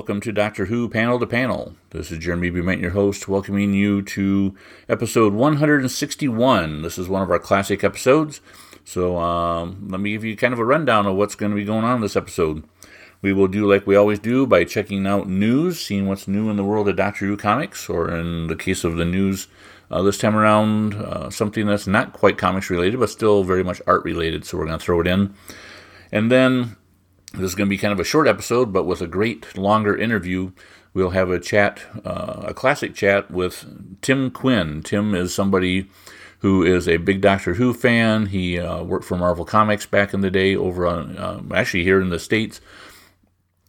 welcome to Doctor Who Panel to Panel. This is Jeremy Bement, your host, welcoming you to episode 161. This is one of our classic episodes, so um, let me give you kind of a rundown of what's going to be going on in this episode. We will do like we always do by checking out news, seeing what's new in the world of Doctor Who comics, or in the case of the news uh, this time around, uh, something that's not quite comics related, but still very much art related, so we're going to throw it in. And then this is going to be kind of a short episode, but with a great longer interview. We'll have a chat, uh, a classic chat with Tim Quinn. Tim is somebody who is a big Doctor Who fan. He uh, worked for Marvel Comics back in the day, over on um, actually here in the states.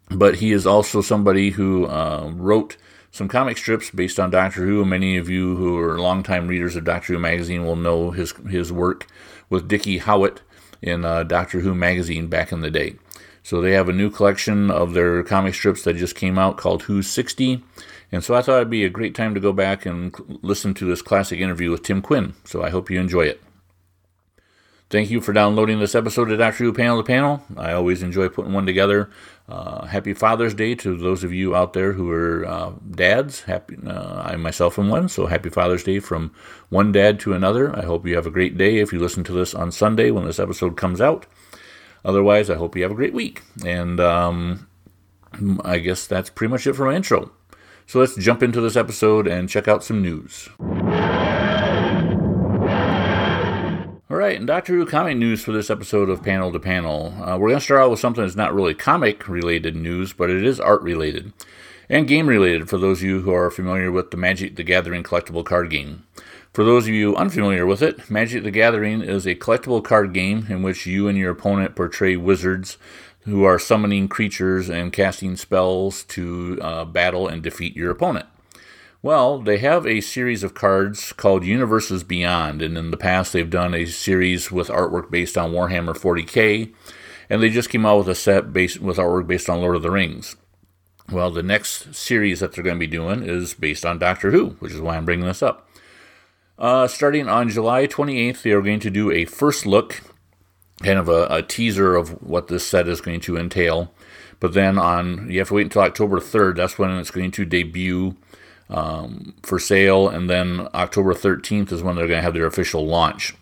But he is also somebody who uh, wrote some comic strips based on Doctor Who. Many of you who are longtime readers of Doctor Who magazine will know his his work with Dicky Howett in uh, Doctor Who magazine back in the day. So they have a new collection of their comic strips that just came out called Who's 60. And so I thought it'd be a great time to go back and listen to this classic interview with Tim Quinn. So I hope you enjoy it. Thank you for downloading this episode of Doctor Who Panel to Panel. I always enjoy putting one together. Uh, happy Father's Day to those of you out there who are uh, dads. Happy, uh, I myself am one, so happy Father's Day from one dad to another. I hope you have a great day if you listen to this on Sunday when this episode comes out. Otherwise, I hope you have a great week. And um, I guess that's pretty much it for my intro. So let's jump into this episode and check out some news. All right, and Doctor Who comic news for this episode of Panel to Panel. Uh, we're going to start out with something that's not really comic related news, but it is art related and game related for those of you who are familiar with the Magic the Gathering collectible card game. For those of you unfamiliar with it, Magic the Gathering is a collectible card game in which you and your opponent portray wizards who are summoning creatures and casting spells to uh, battle and defeat your opponent. Well, they have a series of cards called Universes Beyond, and in the past they've done a series with artwork based on Warhammer 40k, and they just came out with a set based with artwork based on Lord of the Rings. Well, the next series that they're going to be doing is based on Doctor Who, which is why I'm bringing this up. Uh, starting on July 28th, they are going to do a first look, kind of a, a, teaser of what this set is going to entail. But then on, you have to wait until October 3rd. That's when it's going to debut um, for sale. And then October 13th is when they're going to have their official launch.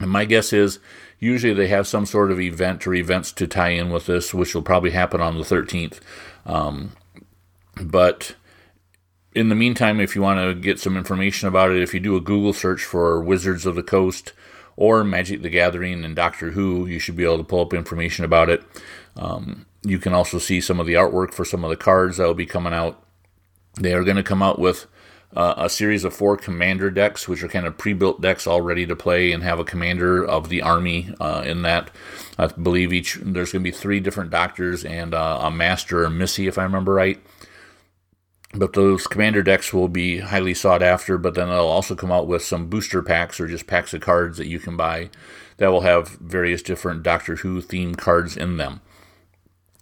And my guess is usually they have some sort of event or events to tie in with this, which will probably happen on the 13th. Um, but in the meantime, if you want to get some information about it, if you do a Google search for Wizards of the Coast or Magic the Gathering and Doctor Who, you should be able to pull up information about it. Um, you can also see some of the artwork for some of the cards that will be coming out. They are going to come out with uh, a series of four commander decks, which are kind of pre-built decks all ready to play, and have a commander of the army uh, in that. I believe each there's going to be three different doctors and uh, a master or missy, if I remember right. But those commander decks will be highly sought after, but then they'll also come out with some booster packs or just packs of cards that you can buy that will have various different Doctor Who themed cards in them.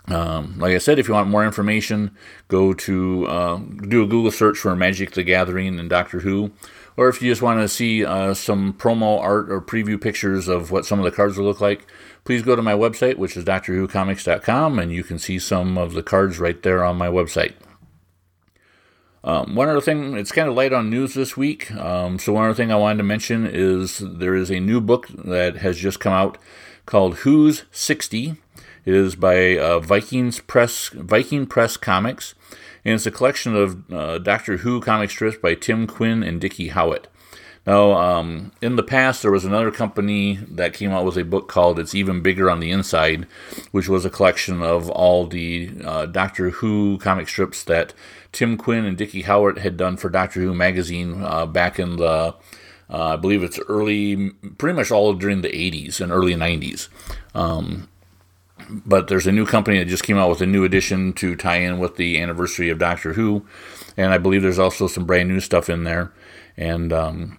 Um, like I said, if you want more information, go to uh, do a Google search for Magic the Gathering and Doctor Who. Or if you just want to see uh, some promo art or preview pictures of what some of the cards will look like, please go to my website, which is DoctorWhoComics.com, and you can see some of the cards right there on my website. Um, one other thing, it's kind of light on news this week. Um, so one other thing I wanted to mention is there is a new book that has just come out called Who's 60. It is by uh, Vikings Press, Viking Press Comics, and it's a collection of uh, Doctor Who comic strips by Tim Quinn and Dicky Howett. Now, um, in the past, there was another company that came out with a book called It's Even Bigger on the Inside, which was a collection of all the uh, Doctor Who comic strips that Tim Quinn and Dicky Howett had done for Doctor Who magazine uh, back in the, uh, I believe it's early, pretty much all during the 80s and early 90s. Um, but there's a new company that just came out with a new edition to tie in with the anniversary of Doctor Who, and I believe there's also some brand new stuff in there. And um,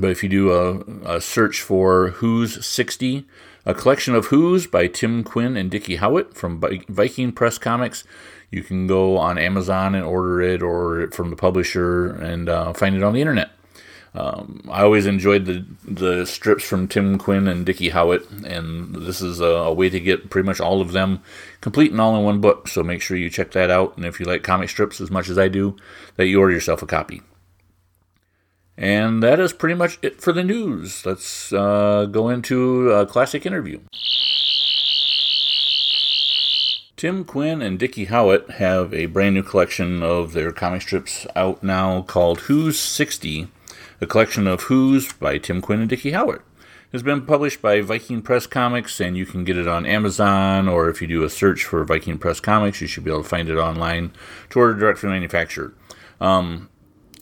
but if you do a, a search for Who's 60, a collection of Who's by Tim Quinn and Dicky Howett from Viking Press Comics, you can go on Amazon and order it or from the publisher and uh, find it on the internet. Um, I always enjoyed the the strips from Tim Quinn and Dicky Howett, and this is a, a, way to get pretty much all of them complete and all in one book. So make sure you check that out, and if you like comic strips as much as I do, that you order yourself a copy. And that is pretty much it for the news. Let's uh, go into a classic interview. Tim Quinn and Dicky Howett have a brand new collection of their comic strips out now called Who's 60, a collection of Who's by Tim Quinn and Dicky Howett. It's been published by Viking Press Comics, and you can get it on Amazon, or if you do a search for Viking Press Comics, you should be able to find it online to order direct from the manufacturer. Um,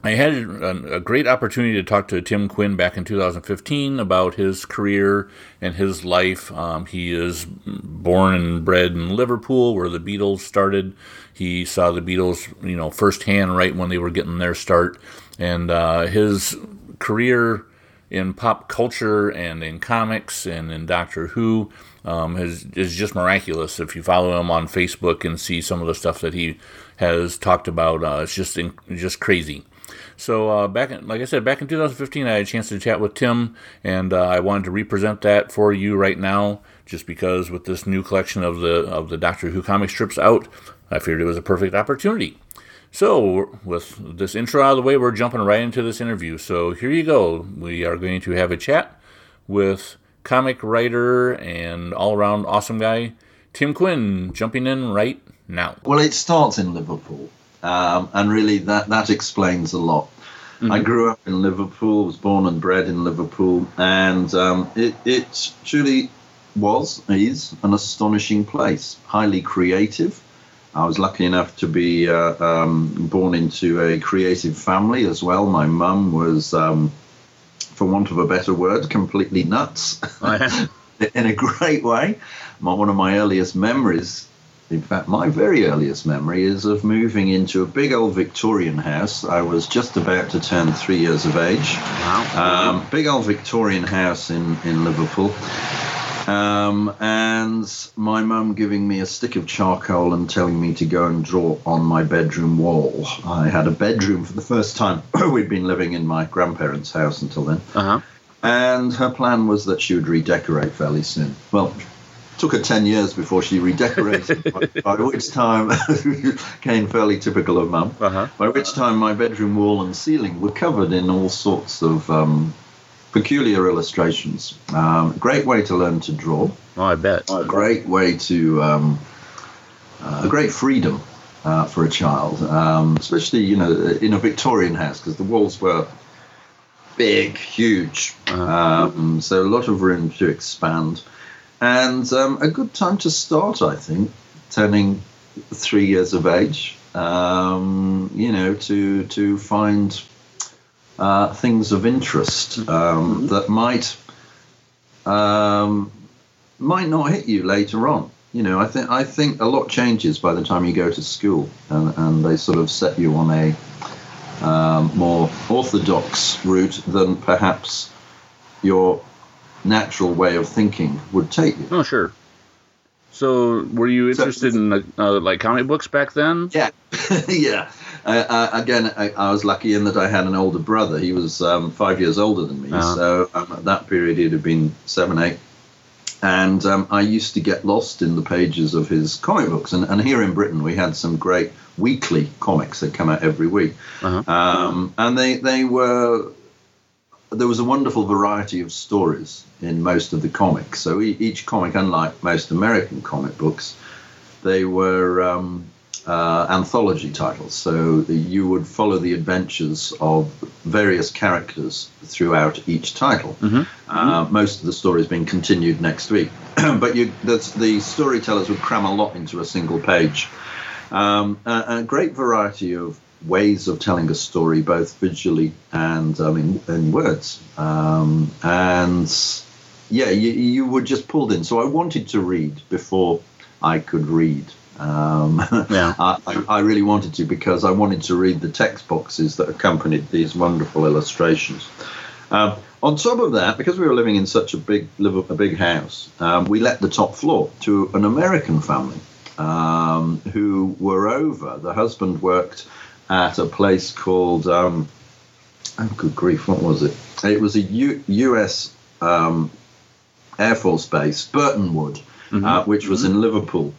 I had a, great opportunity to talk to Tim Quinn back in 2015 about his career and his life. Um, he is born and bred in Liverpool, where the Beatles started. He saw the Beatles, you know, firsthand right when they were getting their start, and uh, his career in pop culture and in comics and in Doctor Who um, is, is just miraculous. If you follow him on Facebook and see some of the stuff that he has talked about, uh, it's just just crazy. So uh, back, in, like I said, back in 2015, I had a chance to chat with Tim, and uh, I wanted to represent that for you right now, just because with this new collection of the of the Doctor Who comic strips out, I figured it was a perfect opportunity. So, with this intro out of the way, we're jumping right into this interview. So, here you go. We are going to have a chat with comic writer and all around awesome guy, Tim Quinn, jumping in right now. Well, it starts in Liverpool. Um, and really, that, that explains a lot. Mm-hmm. I grew up in Liverpool, was born and bred in Liverpool, and um, it, it truly was, is an astonishing place, highly creative. I was lucky enough to be uh, um, born into a creative family as well. My mum was, um, for want of a better word, completely nuts oh, in a great way. My, one of my earliest memories in fact, my very earliest memory is of moving into a big old Victorian house. I was just about to turn three years of age. Wow. Um, big old Victorian house in, in Liverpool. Um, and my mum giving me a stick of charcoal and telling me to go and draw on my bedroom wall. I had a bedroom for the first time. We'd been living in my grandparents' house until then. Uh-huh. And her plan was that she would redecorate fairly soon. Well, took her 10 years before she redecorated, by, by, which time, came fairly typical of mum, uh-huh. by which time my bedroom wall and ceiling were covered in all sorts of um, peculiar illustrations. Um, great way to learn to draw. Oh, I bet. A great way to, um, uh, a great freedom uh, for a child, um, especially, you know, in a Victorian house, because the walls were big, huge. Uh-huh. Um, so a lot of room to expand and um, a good time to start, I think, turning three years of age. Um, you know, to to find uh, things of interest mm-hmm. um, mm-hmm. that might um, might not hit you later on. You know, I think I think a lot changes by the time you go to school, and, and they sort of set you on a um, more orthodox route than perhaps your natural way of thinking would take you. Oh, sure. So, were you interested so, in uh, like comic books back then? Yeah, yeah. Uh, again, I, I, was lucky in that I had an older brother. He was um, five years older than me, uh-huh. so um, at that period he'd have been seven, eight. And um, I used to get lost in the pages of his comic books. And, and here in Britain, we had some great weekly comics that come out every week, uh-huh. Um, and they they were there was a wonderful variety of stories in most of the comics. So each comic, unlike most American comic books, they were um, uh, anthology titles. So you would follow the adventures of various characters throughout each title. Mm-hmm. Uh, mm-hmm. Most of the stories being continued next week, but you, the storytellers would cram a lot into a single page. Um, a, a great variety of ways of telling a story, both visually and um, in, in words. Um, and yeah, you, you were just pulled in. So I wanted to read before I could read. Um, yeah. I, I, really wanted to because I wanted to read the text boxes that accompanied these wonderful illustrations. Um, on top of that, because we were living in such a big a big house, um, we let the top floor to an American family um, who were over. The husband worked at a place called um, oh, good grief, what was it? It was a U, U.S. Um, Air Force base, Burtonwood, mm-hmm. uh, which was mm-hmm. in Liverpool,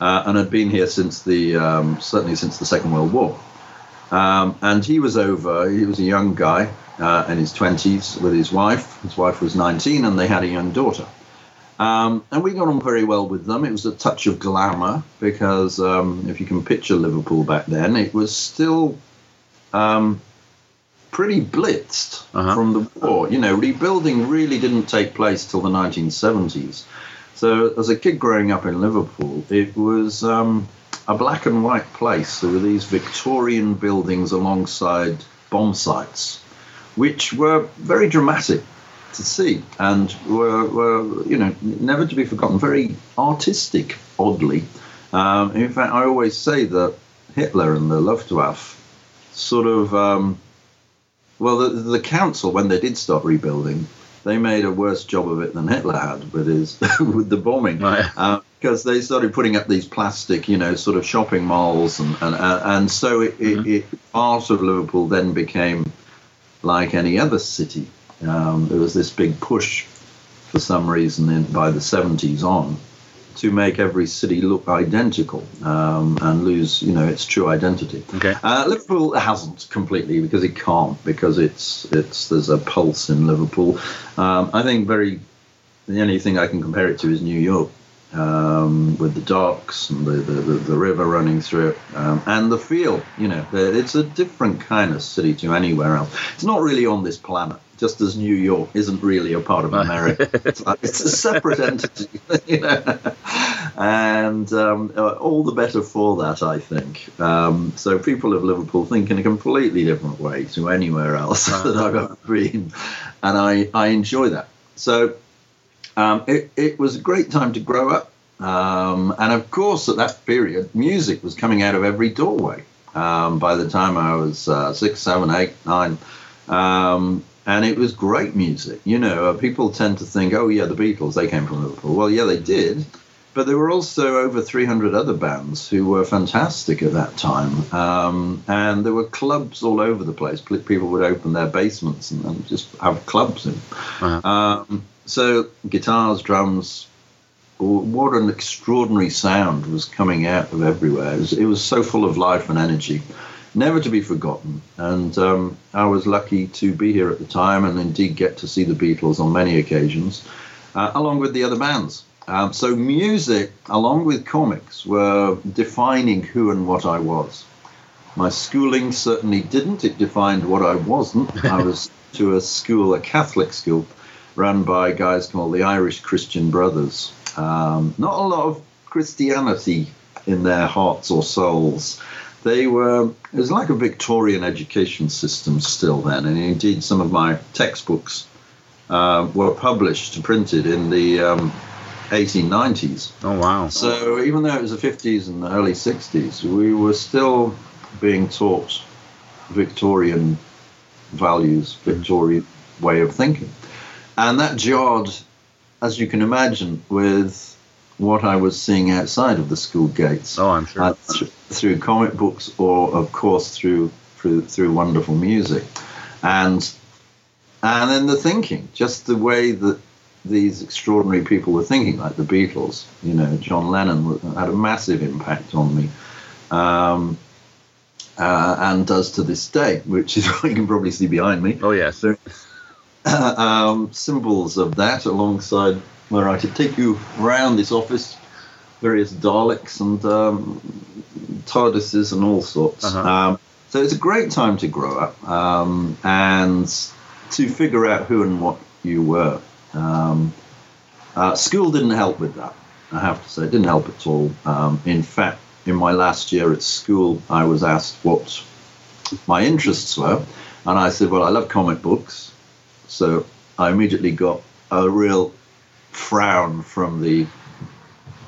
uh, and had been here since the um, certainly since the Second World War. Um, and he was over. He was a young guy uh, in his twenties with his wife. His wife was 19, and they had a young daughter. Um, and we got on very well with them. It was a touch of glamour because um, if you can picture Liverpool back then, it was still um, pretty blitzed uh-huh. from the war. You know, rebuilding really didn't take place till the 1970s. So, as a kid growing up in Liverpool, it was um, a black and white place. There were these Victorian buildings alongside bomb sites, which were very dramatic to see and were, were you know, never to be forgotten. Very artistic, oddly. Um, in fact, I always say that Hitler and the Luftwaffe sort of, um, well, the, the council, when they did start rebuilding, they made a worse job of it than Hitler had with his with the bombing. Right. Uh, because they started putting up these plastic, you know, sort of shopping malls, and and, and so it, mm-hmm. it, it, part of Liverpool then became like any other city. Um, there was this big push for some reason in, by the 70s on to make every city look identical um, and lose, you know, its true identity. Okay. Uh, Liverpool hasn't completely because it can't because it's it's there's a pulse in Liverpool. Um, I think very the only thing I can compare it to is New York um, with the docks and the, the, the, river running through it, um, and the feel. You know, it's a different kind of city to anywhere else. It's not really on this planet, just as New York isn't really a part of America. it's, like, it's a separate entity, you know. And um, uh, all the better for that, I think. Um, so people of Liverpool think in a completely different way to anywhere else that I've ever been, and I, I enjoy that. So um, it, it was a great time to grow up. Um, and of course, at that period, music was coming out of every doorway. Um, by the time I was uh, six, seven, eight, nine, um, and it was great music. You know, uh, people tend to think, oh yeah, the Beatles, they came from Liverpool. Well, yeah, they did, but there were also over 300 other bands who were fantastic at that time, um, and there were clubs all over the place. People would open their basements and, and just have clubs in. Uh-huh. So guitars, drums, what an extraordinary sound was coming out of everywhere. It was, it was so full of life and energy, never to be forgotten. And um, I was lucky to be here at the time and indeed get to see the Beatles on many occasions, uh, along with the other bands. Um, so music, along with comics, were defining who and what I was. My schooling certainly didn't. It defined what I wasn't. I was to a school, a Catholic school, run by guys called the Irish Christian Brothers. Um, not a lot of Christianity in their hearts or souls. They were, it was like a Victorian education system still then, and indeed some of my textbooks uh, were published, printed in the um, 1890s. Oh, wow. So even though it was the 50s and the early 60s, we were still being taught Victorian values, Victorian way of thinking. And that jarred, as you can imagine, with what I was seeing outside of the school gates. Oh, I'm sure. Uh, th- through comic books, or of course through through through wonderful music, and and then the thinking, just the way that these extraordinary people were thinking, like the Beatles. You know, John Lennon had a massive impact on me. Um, uh, and does to this day, which is what you can probably see behind me. Oh yes. um, symbols of that alongside where I could take you around this office, various Daleks and um, TARDISes and all sorts. Uh-huh. Um, so it's a great time to grow up um, and to figure out who and what you were. Um, uh, school didn't help with that, I have to say. It didn't help at all. Um, in fact, in my last year at school, I was asked what my interests were. And I said, well, I love comic books. So I immediately got a real frown from the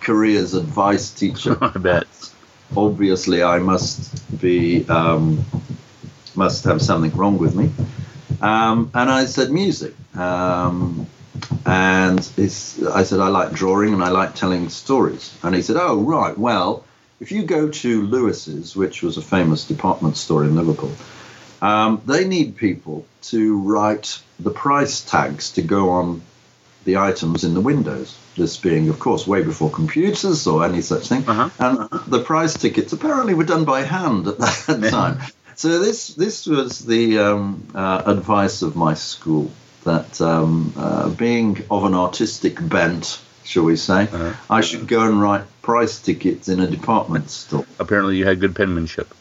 careers advice teacher. I bet. Obviously, I must be um, must have something wrong with me. Um, and I said music. Um, and I said I like drawing and I like telling stories. And he said, "Oh right, well, if you go to Lewis's, which was a famous department store in Liverpool." Um, they need people to write the price tags to go on the items in the windows. This being, of course, way before computers or any such thing. Uh-huh. And the price tickets apparently were done by hand at that time. So this this was the um, uh, advice of my school that um, uh, being of an artistic bent, shall we say, uh-huh. I should go and write price tickets in a department store. Apparently, you had good penmanship.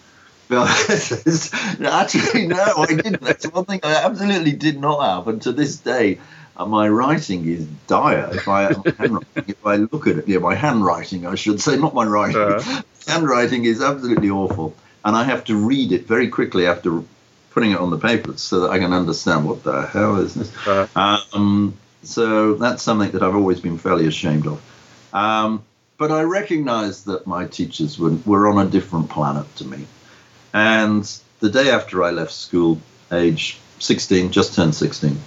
Actually, no, I didn't. That's one thing I absolutely did not have, and to this day, uh, my writing is dire. If I if I look at it, yeah, my handwriting, I should say, not my writing. Uh-huh. Handwriting is absolutely awful, and I have to read it very quickly after putting it on the paper so that I can understand what the hell is this. Uh-huh. Um, so that's something that I've always been fairly ashamed of. Um, but I recognise that my teachers were, were on a different planet to me. And the day after I left school, age 16, just turned 16,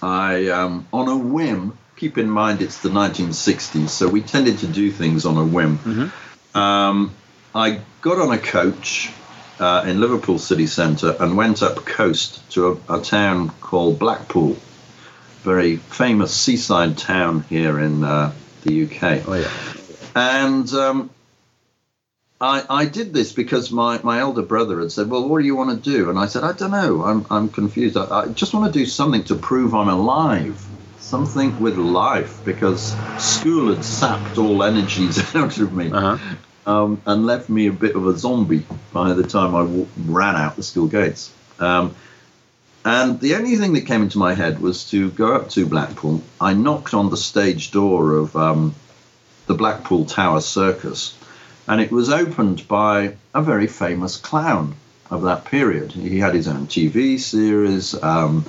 I, um, on a whim, keep in mind it's the 1960s, so we tended to do things on a whim. Mm-hmm. Um, I got on a coach uh, in Liverpool city centre and went up coast to a, a, town called Blackpool, very famous seaside town here in uh, the UK. Oh yeah. And um, I, I did this because my, my elder brother had said, Well, what do you want to do? And I said, I don't know. I'm, I'm confused. I, I just want to do something to prove I'm alive, something with life, because school had sapped all energies out of me uh-huh. um, and left me a bit of a zombie by the time I w- ran out the school gates. Um, and the only thing that came into my head was to go up to Blackpool. I knocked on the stage door of um, the Blackpool Tower Circus and it was opened by a very famous clown of that period. He had his own TV series. Um,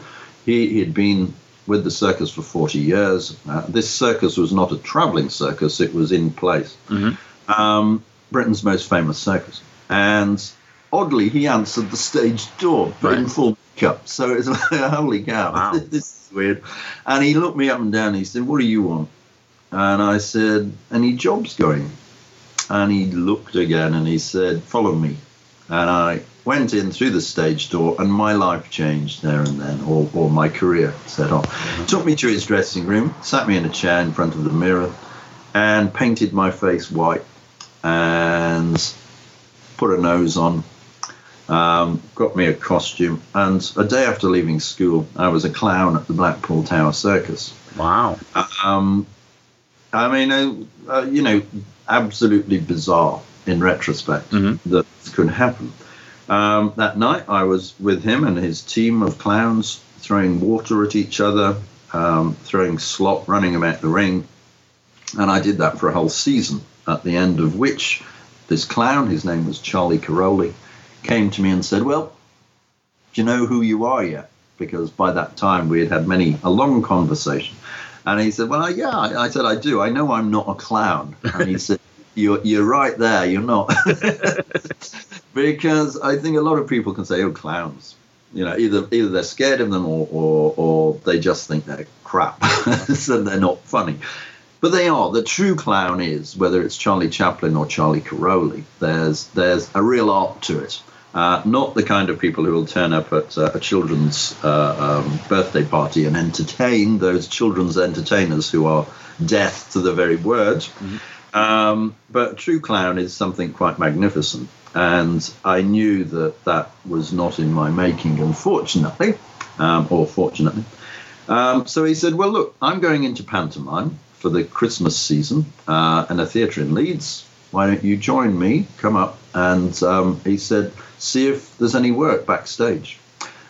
he, had been with the circus for 40 years. Uh, this circus was not a traveling circus, it was in place. Mm-hmm. Um, Britain's most famous circus. And oddly, he answered the stage door, right. in full makeup. So it's like, holy cow, wow. this is weird. And he looked me up and down and he said, What do you want? And I said, Any jobs going? And he looked again and he said, Follow me. And I went in through the stage door, and my life changed there and then, or, or my career set off. Took me to his dressing room, sat me in a chair in front of the mirror, and painted my face white and put a nose on. Um, got me a costume, and a day after leaving school, I was a clown at the Blackpool Tower Circus. Wow. Um, I mean, uh, uh, you know, absolutely bizarre in retrospect mm-hmm. that could happen. Um, that night, I was with him and his team of clowns throwing water at each other, um, throwing slop, running about the ring. And I did that for a whole season, at the end of which this clown, his name was Charlie Cairoli, came to me and said, Well, do you know who you are yet? Because by that time we had had many a long conversation. And he said, Well, yeah. I said, I do. I know I'm not a clown. And he said, You're, you're right there. You're not. because I think a lot of people can say, Oh, clowns. You know, either either they're scared of them or, or, or they just think they're crap. so they're not funny. But they are. The true clown is, whether it's Charlie Chaplin or Charlie Cairoli, there's, there's a real art to it. Uh, not the kind of people who will turn up at uh, a children's uh, um, birthday party and entertain those children's entertainers who are deaf to the very word. Mm-hmm. Um, but True Clown is something quite magnificent. And I knew that that was not in my making, unfortunately, um, or fortunately. Um, so he said, Well, look, I'm going into pantomime for the Christmas season uh, a theatre in Leeds. Why don't you join me? Come up. And um, he said, see if there's any work backstage.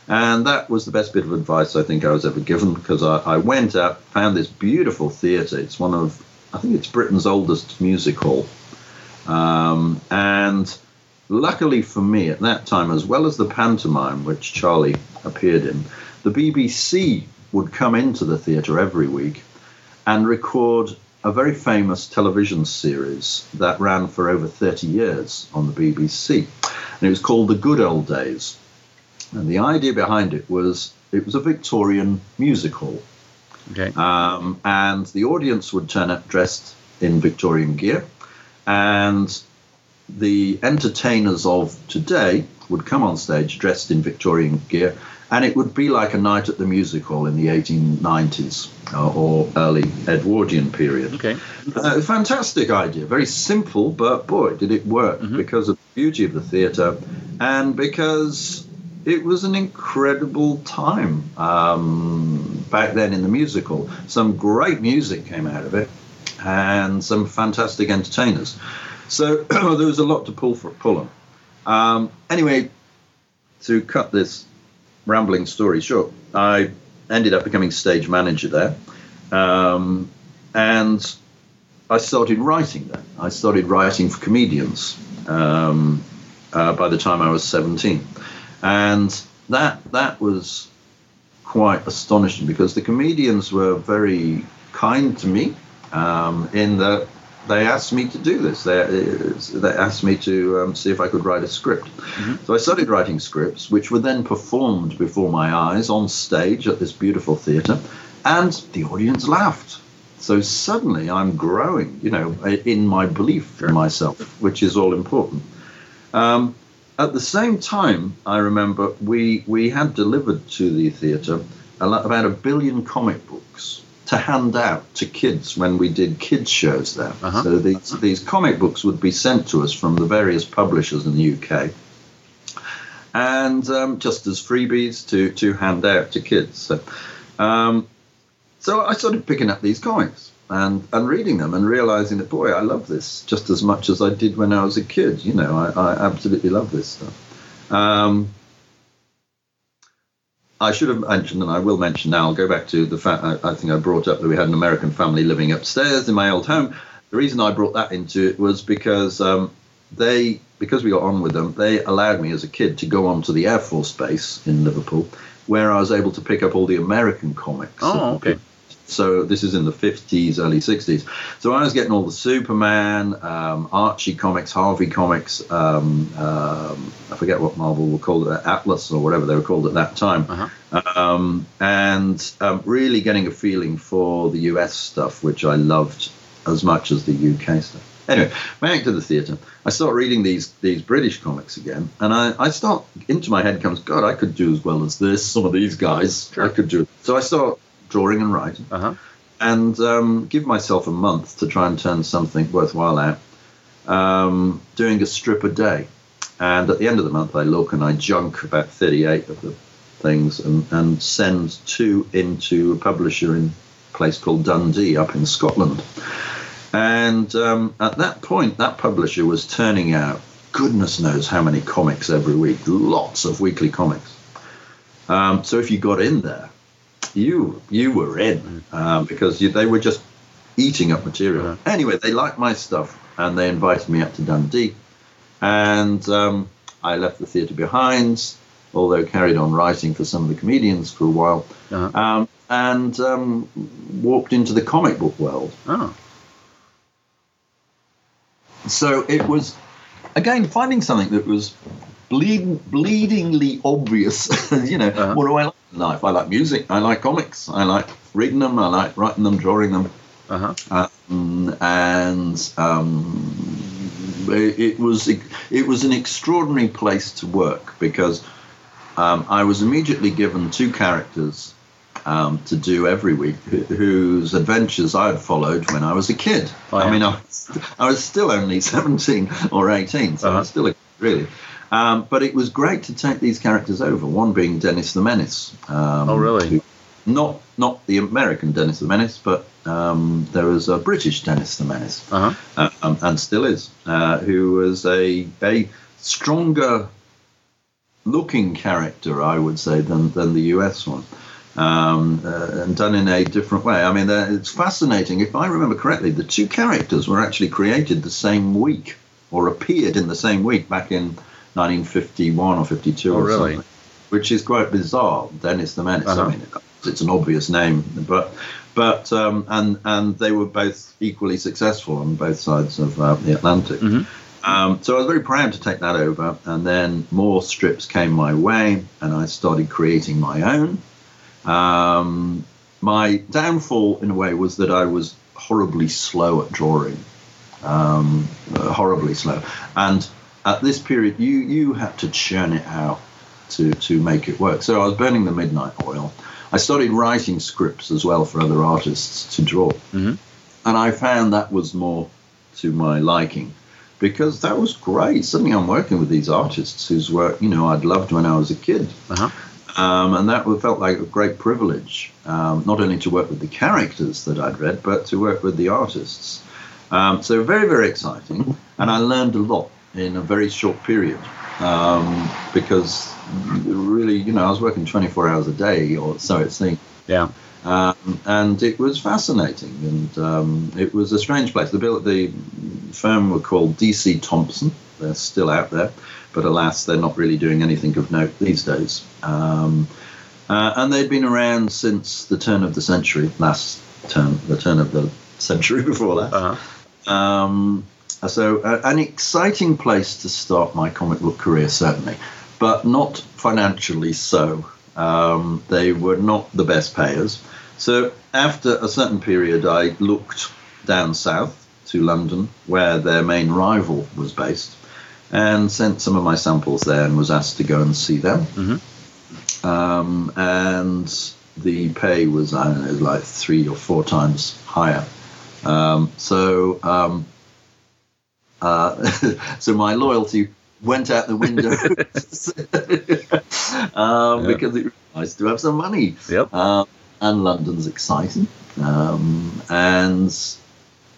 And that was the best bit of advice I think I was ever given because I, I went out, found this beautiful theatre. It's one of, I think it's Britain's oldest music hall. Um, and luckily for me at that time, as well as the pantomime which Charlie appeared in, the BBC would come into the theatre every week and record a very famous television series that ran for over 30 years on the BBC and it was called The Good Old Days. And the idea behind it was it was a Victorian music hall. Okay. Um, and the audience would turn up dressed in Victorian gear, and the entertainers of today would come on stage dressed in Victorian gear, and it would be like a night at the music hall in the 1890s uh, or early Edwardian period. Okay. Uh, fantastic idea. Very simple, but boy, did it work mm-hmm. because of the beauty of the theatre and because it was an incredible time um, back then in the musical. Some great music came out of it and some fantastic entertainers. So there was a lot to pull for pull on. Um, anyway, to cut this rambling story short, I ended up becoming stage manager there, um, and I started writing then. I started writing for comedians um, uh, by the time I was 17, and that that was quite astonishing because the comedians were very kind to me um, in that they asked me to do this. They, they asked me to um, see if I could write a script. Mm-hmm. So I started writing scripts, which were then performed before my eyes on stage at this beautiful theatre, and the audience laughed. So suddenly I'm growing, you know, in my belief in myself, which is all important. Um, at the same time, I remember we we had delivered to the theatre about a billion comic books to hand out to kids when we did kids shows there. Uh-huh. So these these comic books would be sent to us from the various publishers in the UK, and um, just as freebies to to hand out to kids. So, um, so I started picking up these comics and and reading them and realizing that boy, I love this just as much as I did when I was a kid. You know, I, I absolutely love this stuff. Um, I should have mentioned, and I will mention now, I'll go back to the fact I, I, think I brought up that we had an American family living upstairs in my old home. The reason I brought that into it was because um, they, because we got on with them, they allowed me as a kid to go on to the Air Force Base in Liverpool, where I was able to pick up all the American comics. Oh, okay. So this is in the 50s, early 60s. So I was getting all the Superman, um, Archie comics, Harvey comics. Um, um, I forget what Marvel were called it, Atlas or whatever they were called at that time. Uh-huh. Um, and um, really getting a feeling for the US stuff, which I loved as much as the UK stuff. Anyway, back to the theatre. I start reading these these British comics again, and I, I start into my head comes, God, I could do as well as this. Some of these guys, sure. I could do. So I start drawing and writing, uh-huh. and um, give myself a month to try and turn something worthwhile out. Um, doing a strip a day, and at the end of the month, I look and I junk about 38 of the things and, and send two into a publisher in a place called Dundee up in Scotland. And um, at that point, that publisher was turning out goodness knows how many comics every week, lots of weekly comics. Um, so if you got in there, you you were in um, because you, they were just eating up material. Yeah. Anyway, they liked my stuff and they invited me up to Dundee, and um, I left the theatre behind, although carried on writing for some of the comedians for a while, uh-huh. um, and um, walked into the comic book world. Oh. So it was again finding something that was bleed, bleedingly obvious. you know, uh-huh. what do I like in life? I like music. I like comics. I like reading them. I like writing them, drawing them. Uh-huh. Um, and um, it, it, was it was an extraordinary place to work because um, I was immediately given two characters um, to do every week, whose adventures I had followed when I was a kid. Oh, yeah. I mean, I, I, was still only 17 or 18, so uh-huh. I was still a really. Um, but it was great to take these characters over. One being Dennis the Menace. Um, oh, really? Not not the American Dennis the Menace, but um, there was a British Dennis the Menace, uh-huh. uh, um, and still is, uh, who was a a stronger looking character, I would say, than than the US one. Um, uh, and done in a different way. I mean, it's fascinating. If I remember correctly, the two characters were actually created the same week or appeared in the same week back in 1951 or 52 oh, or really? something, which is quite bizarre. Dennis the Menace. Uh-huh. I mean, it's an obvious name, but but um, and and they were both equally successful on both sides of uh, the Atlantic. Mm-hmm. Um, so I was very proud to take that over, and then more strips came my way, and I started creating my own. Um, my downfall, in a way, was that I was horribly slow at drawing. um, uh, horribly slow. And at this period, you you had to churn it out to to make it work. So I was burning the midnight oil. I started writing scripts as well for other artists to draw, Mhm. and I found that was more to my liking because that was great. Suddenly, I'm working with these artists whose work you know I'd loved when I was a kid. Uh-huh. Um, and that felt like a great privilege, um, not only to work with the characters that I'd read, but to work with the artists. Um, so very, very exciting, and I learned a lot in a very short period um, because really, you know, I was working 24 hours a day, or so it seemed. Yeah. Um, and it was fascinating, and um, it was a strange place. The, the firm were called DC Thomson. They're still out there, but alas, they're not really doing anything of note these days. Um, uh, and they'd been around since the turn of the century, last turn, the turn of the century before that. Uh-huh. Um, so, uh, an exciting place to start my comic book career, certainly, but not financially so. Um, they were not the best payers. So, after a certain period, I looked down south to London, where their main rival was based, and sent some of my samples there and was asked to go and see them. Um, and the pay was, I don't know, like three or four times higher. Um, so, um, uh, so my loyalty went out the window um, Yeah. because it was nice to have some money. Yep. Um, and London's exciting. Um, and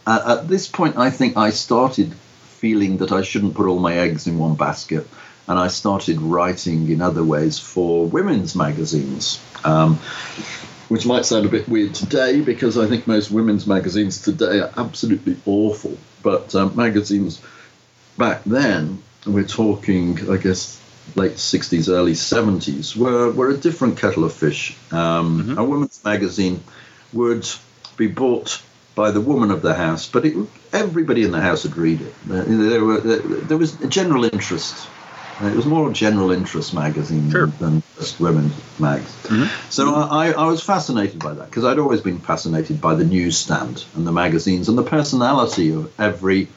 at, at this point, I think I started feeling that I shouldn't put all my eggs in one basket. And I started writing in other ways for women's magazines, um, which might sound a bit weird today because I think most women's magazines today are absolutely awful. But um, magazines back then, we're talking, I guess, late 60s, early 70s, were, were a different kettle of fish. Um, A woman's magazine would be bought by the woman of the house, but it, everybody in the house would read it. There, there were, there, there was a general interest. Uh, It was more of a general interest magazine Sure. than just women's mags. So I, I was fascinated by that because I'd always been fascinated by the newsstand and the magazines and the personality of every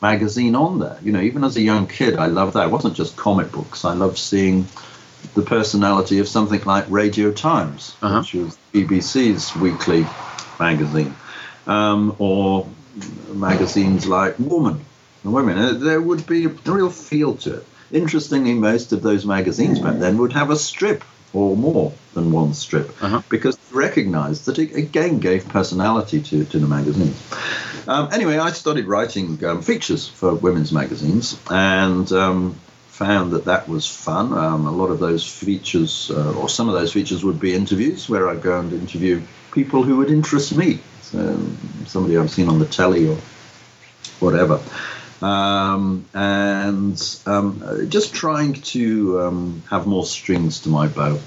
magazine on there. You know, even as a young kid, I loved that. It wasn't just comic books. I loved seeing the personality of something like Radio Times, Uh-huh. which was BBC's weekly magazine, um, or magazines like Woman and Women. There would be a real feel to it. Interestingly, most of those magazines back then would have a strip or more than one strip Uh-huh. because they recognized that it again gave personality to, to the magazines. Um, anyway, I started writing um, features for women's magazines and um, found that that was fun. Um, a lot of those features, uh, or some of those features, would be interviews where I'd go and interview people who would interest me. So, somebody I've seen on the telly or whatever. Um, and um, just trying to um, have more strings to my bow.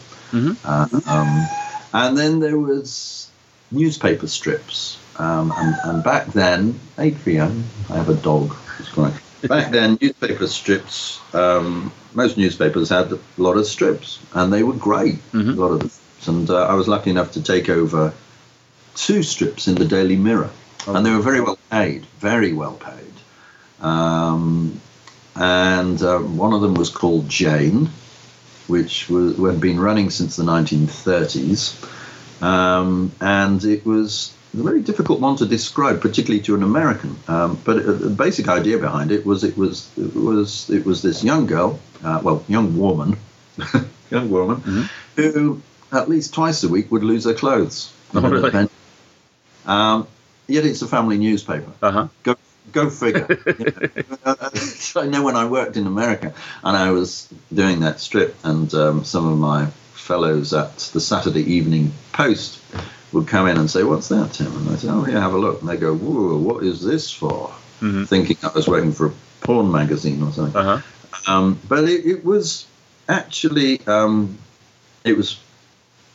Uh, um, and then there was newspaper strips. Um, and, and back then, Adrian, I have a dog. Back then, newspaper strips. Um, most newspapers had a lot of strips, and they were great. A lot of them. And uh, I was lucky enough to take over two strips in the Daily Mirror, and they were very well paid, very well paid. Um, and uh, one of them was called Jane, which was had been running since the 1930s, um, and it was a very difficult one to describe, particularly to an American. Um, but uh, the basic idea behind it was it was it was it was this young girl, uh, well, young woman, young woman, who at least twice a week would lose her clothes. Oh, really? Um, yet it's a family newspaper. Uh-huh. Go, go figure. You know, I know when I worked in America and I was doing that strip, and um, some of my fellows at the Saturday Evening Post would come in and say, "What's that, Tim?" And I said, "Oh, yeah, have a look." And they go, "Whoa, what is this for?" Thinking I was working for a porn magazine or something. Uh-huh. Um, but it, it was actually um, it was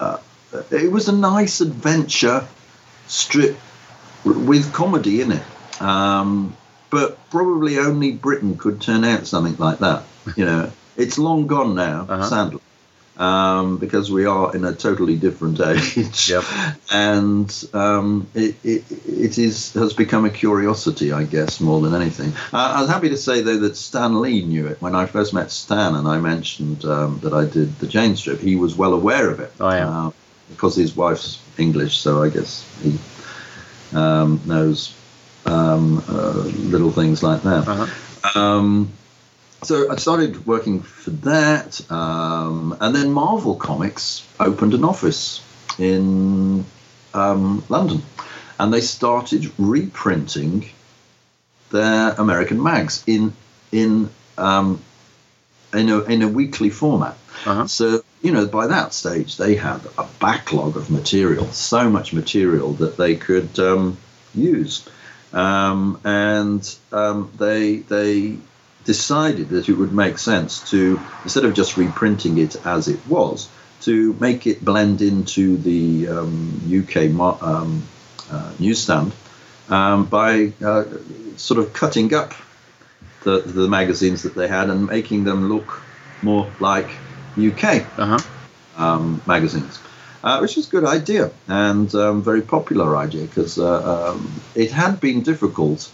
uh, it was a nice adventure strip with comedy in it. Um, but probably only Britain could turn out something like that. You know, it's long gone now, Uh-huh. sadly. um, because we are in a totally different age. Yep. And um, it, it, it is has become a curiosity, I guess, more than anything. Uh, I was happy to say, though, that Stan Lee knew it. When I first met Stan and I mentioned um, that I did the Jane strip, he was well aware of it. Oh, yeah. Uh, because his wife's English, so I guess he um, knows um, uh, little things like that. Uh-huh. Um, so I started working for that, um, and then Marvel Comics opened an office in um, London, and they started reprinting their American mags in in um, in a in a weekly format. Uh-huh. So you know, by that stage, they had a backlog of material, so much material that they could um, use, um, and um, they they decided that it would make sense to instead of just reprinting it as it was, to make it blend into the um, UK um, uh, newsstand um, by uh, sort of cutting up the the magazines that they had and making them look more like UK Uh huh. um, magazines, uh, which is a good idea and um, very popular idea because uh, um, it had been difficult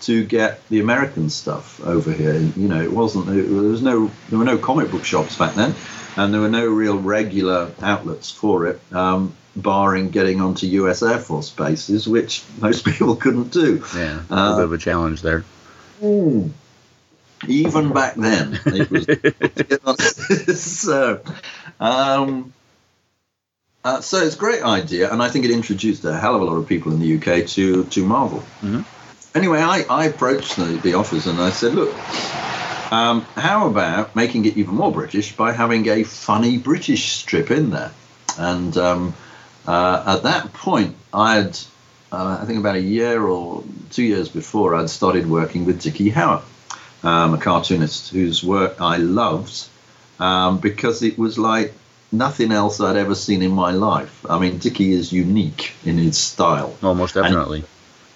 to get the American stuff over here. You know, it wasn't there was no there were no comic book shops back then, and there were no real regular outlets for it. Um, barring getting onto US Air Force bases, which most people couldn't do. Yeah. A Uh, bit of a challenge there. even back then it was so um, uh, so it's a great idea and i think it introduced a hell of a lot of people in the uk to to marvel Mhm. anyway I, I approached the, the office and i said look um, how about making it even more british by having a funny british strip in there and um, uh, at that point i had uh, i think about a year or two years before i'd started working with Dicky Howett um, a cartoonist whose work I loved um, because it was like nothing else I'd ever seen in my life. I mean, Dickie is unique in his style. Oh, most definitely.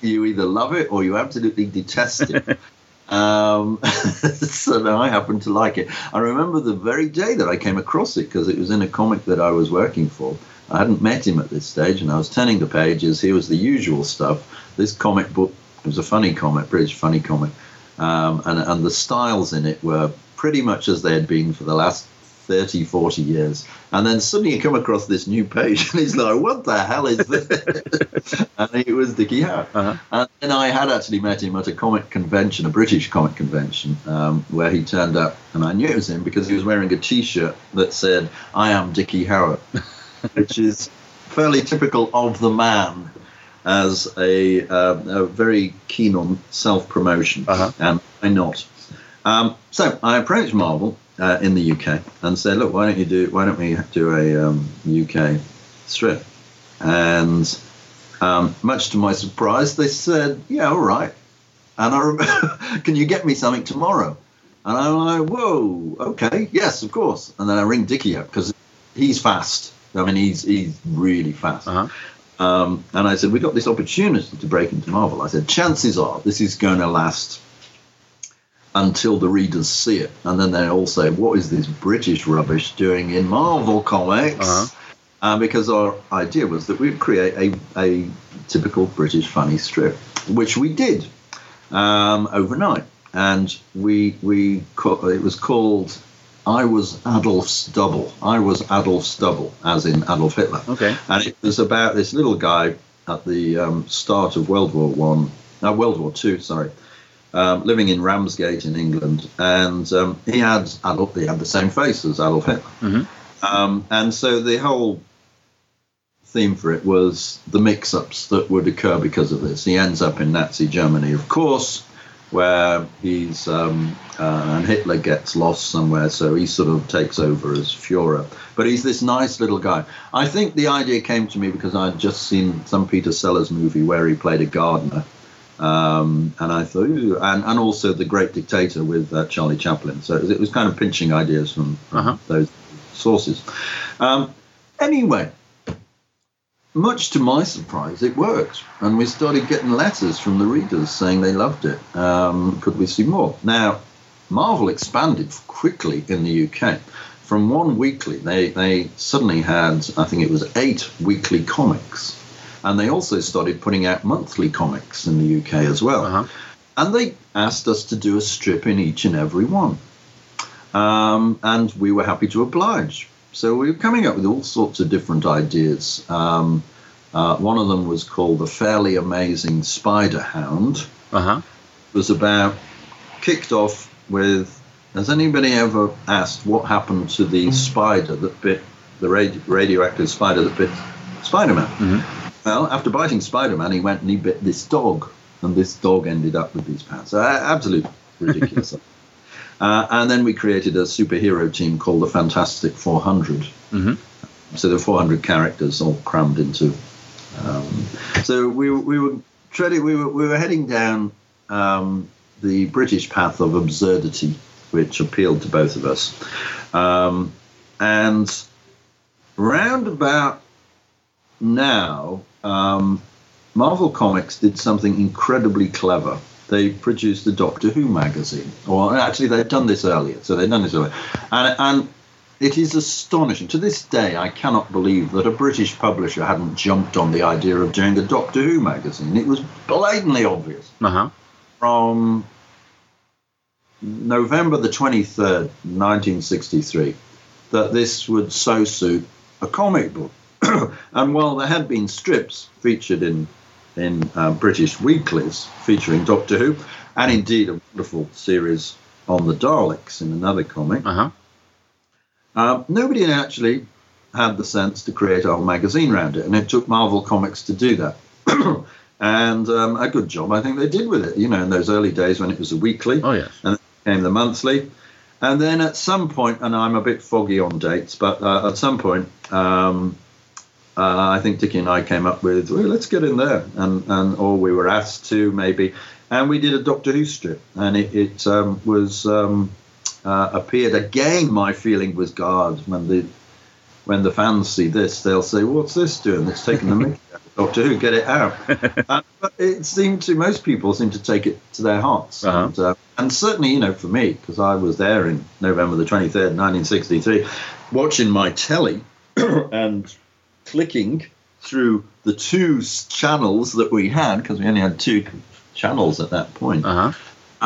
You either love it or you absolutely detest it. um, so I happen to like it. I remember the very day that I came across it because it was in a comic that I was working for. I hadn't met him at this stage, and I was turning the pages. Here was the usual stuff. This comic book it was a funny comic, British funny comic, um, and, and the styles in it were pretty much as they had been for the last 30, 40 years. And then suddenly you come across this new page, and he's like, "What the hell is this?" and it was Dicky Howett. Uh-huh. And then I had actually met him at a comic convention, a British comic convention, um, where he turned up, and I knew it was him because he was wearing a T-shirt that said, "I am Dicky Howett," which is fairly typical of the man as a, uh, a very keen on self-promotion, Uh-huh. and why not? Um, so I approached Marvel uh, in the UK and said, "Look, why don't you do? Why don't we do a um, UK strip?" And um, much to my surprise, they said, "Yeah, all right." And I remember, "Can you get me something tomorrow?" And I'm like, "Whoa, okay, yes, of course." And then I ring Dickie up because he's fast. I mean, he's he's really fast. Uh-huh. Um, and I said, we got this opportunity to break into Marvel. I said, chances are this is going to last until the readers see it. And then they all say, what is this British rubbish doing in Marvel comics? Uh-huh. Uh, because our idea was that we'd create a, a typical British funny strip, which we did um, overnight. And we, we it was called I Was Adolf's Double. I Was Adolf's Double, as in Adolf Hitler Okay. and it was about this little guy at the um, start of World War One, uh, World War Two, sorry, um, living in Ramsgate in England, and um, he had Adolf, he had the same face as Adolf Hitler, Mhm. um, and so the whole theme for it was the mix-ups that would occur because of this. He ends up in Nazi Germany, of course, where he's um, uh, and Hitler gets lost somewhere, so he sort of takes over as Führer. But he's this nice little guy. I think the idea came to me because I'd just seen some Peter Sellers movie where he played a gardener. Um, and I thought, and, and also The Great Dictator with uh, Charlie Chaplin. So it was, it was kind of pinching ideas from, from Uh-huh. those sources. Um, anyway, much to my surprise, it worked. And we started getting letters from the readers saying they loved it. Um, could we see more? Now, Marvel expanded quickly in the UK. from one weekly, they, they suddenly had, I think it was eight weekly comics. And they also started putting out monthly comics in the UK as well. Uh-huh. And they asked us to do a strip in each and every one. Um, and we were happy to oblige. So we were coming up with all sorts of different ideas. Um, uh, one of them was called The Fairly Amazing Spider Hound. Uh-huh. It was about, kicked off with Has anybody ever asked what happened to the spider that bit, the radio, radioactive spider that bit Spider Man? Well, after biting Spider Man, he went and he bit this dog, and this dog ended up with these powers. So, uh, absolute ridiculous. uh, and then we created a superhero team called the Fantastic 400. Mhm. So there were 400 characters all crammed into. Um, so we, were- we were treading, we were, we were heading down um, the British path of absurdity, which appealed to both of us. Um, and round about now, um, Marvel Comics did something incredibly clever. They produced the Doctor Who magazine, or actually they'd done this earlier, so they'd done this earlier, and, and it is astonishing. To this day, I cannot believe that a British publisher hadn't jumped on the idea of doing a Doctor Who magazine. It was blatantly obvious Uh-huh. from November the 23rd, 1963, that this would so suit a comic book. and while there had been strips featured in in uh, British weeklies featuring Doctor Who, and indeed a wonderful series on the Daleks in another comic, Uh-huh. um, nobody actually had the sense to create a whole magazine around it, and it took Marvel Comics to do that. and um, a good job, I think they did with it. You know, in those early days when it was a weekly, Oh yes. and then came the monthly, and then at some point, and I'm a bit foggy on dates, but uh, at some point, um, uh, I think Dickie and I came up with, well, let's get in there, and and or we were asked to maybe, and we did a Doctor Who strip, and it, it um, was um, uh, appeared again. My feeling was, God, when the when the fans see this, they'll say, "What's this doing? It's taking the mickey out of Doctor Who. Get it out." uh, but it seemed to most people seemed to take it to their hearts, Uh-huh. and, uh, and certainly, you know, for me, because I was there in November the twenty third, nineteen sixty three, watching my telly and clicking through the two channels that we had, because we only had two channels at that point Uh-huh.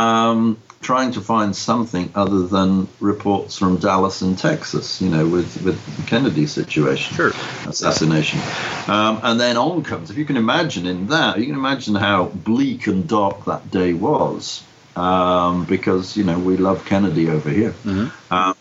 um, trying to find something other than reports from Dallas and Texas, you know, with, with the Kennedy situation, Sure. assassination. Um, and then on comes, if you can imagine in that, you can imagine how bleak and dark that day was. Um, because, you know, we love Kennedy over here. Mhm. Um,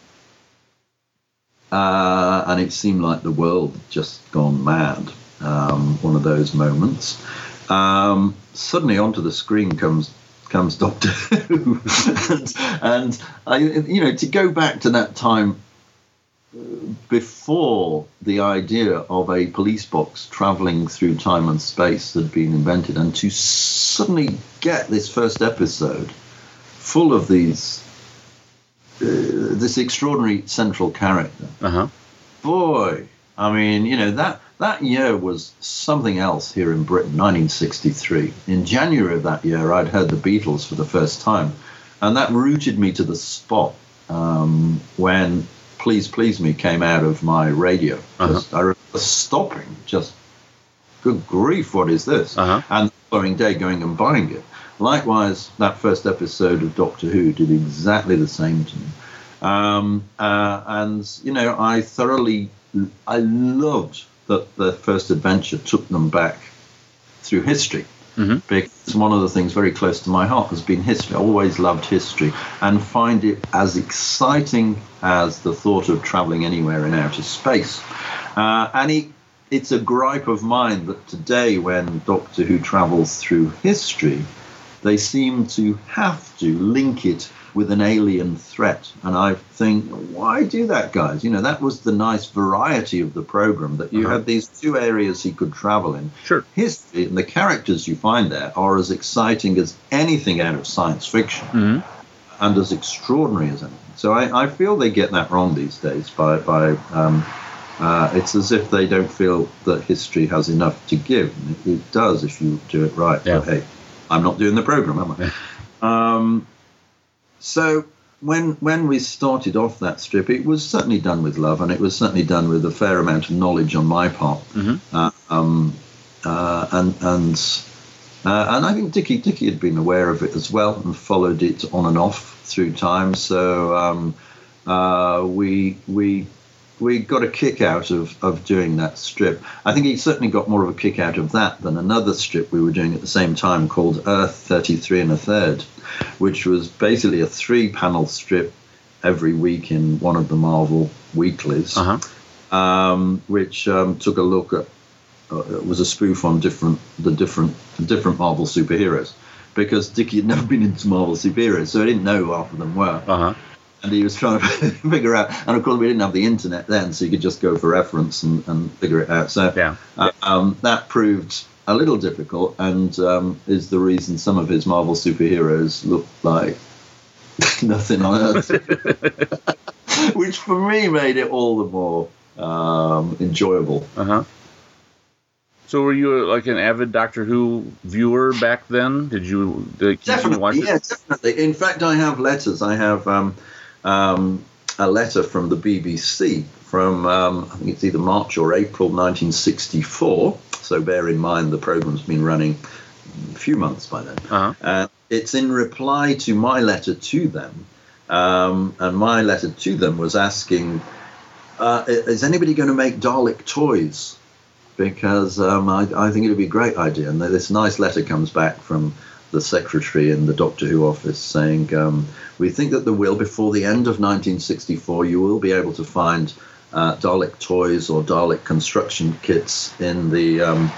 uh, and it seemed like the world had just gone mad. Um, one of those moments. Um, suddenly onto the screen comes comes Doctor Who, and, and I, you know, to go back to that time uh, before the idea of a police box traveling through time and space had been invented, and to suddenly get this first episode full of these this extraordinary central character Uh-huh. boy, I mean, you know that that year was something else here in Britain, 1963. In January of that year, I'd heard the Beatles for the first time, and that rooted me to the spot um, when "Please Please Me" came out of my radio. Uh-huh. Just- I remember stopping, just good grief, what is this? Uh-huh. And the following day, going and buying it. Likewise, that first episode of Doctor Who did exactly the same to me. Um, uh, and you know, I thoroughly, I loved that the first adventure took them back through history. Mhm. Because one of the things very close to my heart has been history. I always loved history and find it as exciting as the thought of traveling anywhere in outer space. Uh, and it, it's a gripe of mine that today, when Doctor Who travels through history, they seem to have to link it with an alien threat. And I think, why do that, guys? You know, that was the nice variety of the program that you Uh-huh. had these two areas he could travel in. Sure. History and the characters you find there are as exciting as anything out of science fiction Mhm. and as extraordinary as anything. So I, I feel they get that wrong these days by, by um, uh, it's as if they don't feel that history has enough to give. It, it does if you do it right. Yeah. But hey, I'm not doing the program, am I? um, so when when we started off that strip, it was certainly done with love, and it was certainly done with a fair amount of knowledge on my part. Mm-hmm. Uh, um, uh, and and uh, and I think Dickie Dickie had been aware of it as well and followed it on and off through time. So um, uh, we we we got a kick out of, of doing that strip. I think he certainly got more of a kick out of that than another strip we were doing at the same time called Earth 33 and a Third, which was basically a three panel strip every week in one of the Marvel weeklies, uh-huh. um, which um, took a look at, uh, it was a spoof on different the different different Marvel superheroes. Because Dickie had never been into Marvel superheroes, so he didn't know who half of them were. Uh-huh and he was trying to figure out. And of course, we didn't have the internet then, so you could just go for reference and, and figure it out. So yeah. uh, um, that proved a little difficult, and um, is the reason some of his Marvel superheroes look like nothing on earth, which for me made it all the more um, enjoyable. Uh huh. So were you like an avid Doctor Who viewer back then? Did you did definitely? You yeah, definitely. In fact, I have letters. I have um, um, a letter from the BBC from um, I think it's either March or April 1964. So bear in mind the program's been running a few months by then. Uh-huh. Uh, it's in reply to my letter to them, um, and my letter to them was asking, uh, "Is anybody going to make Dalek toys?" Because um, I, I, think it would be a great idea. And this nice letter comes back from the secretary in the Doctor Who office saying, um, We think that there will, before the end of 1964, you will be able to find uh, Dalek toys or Dalek construction kits in the um,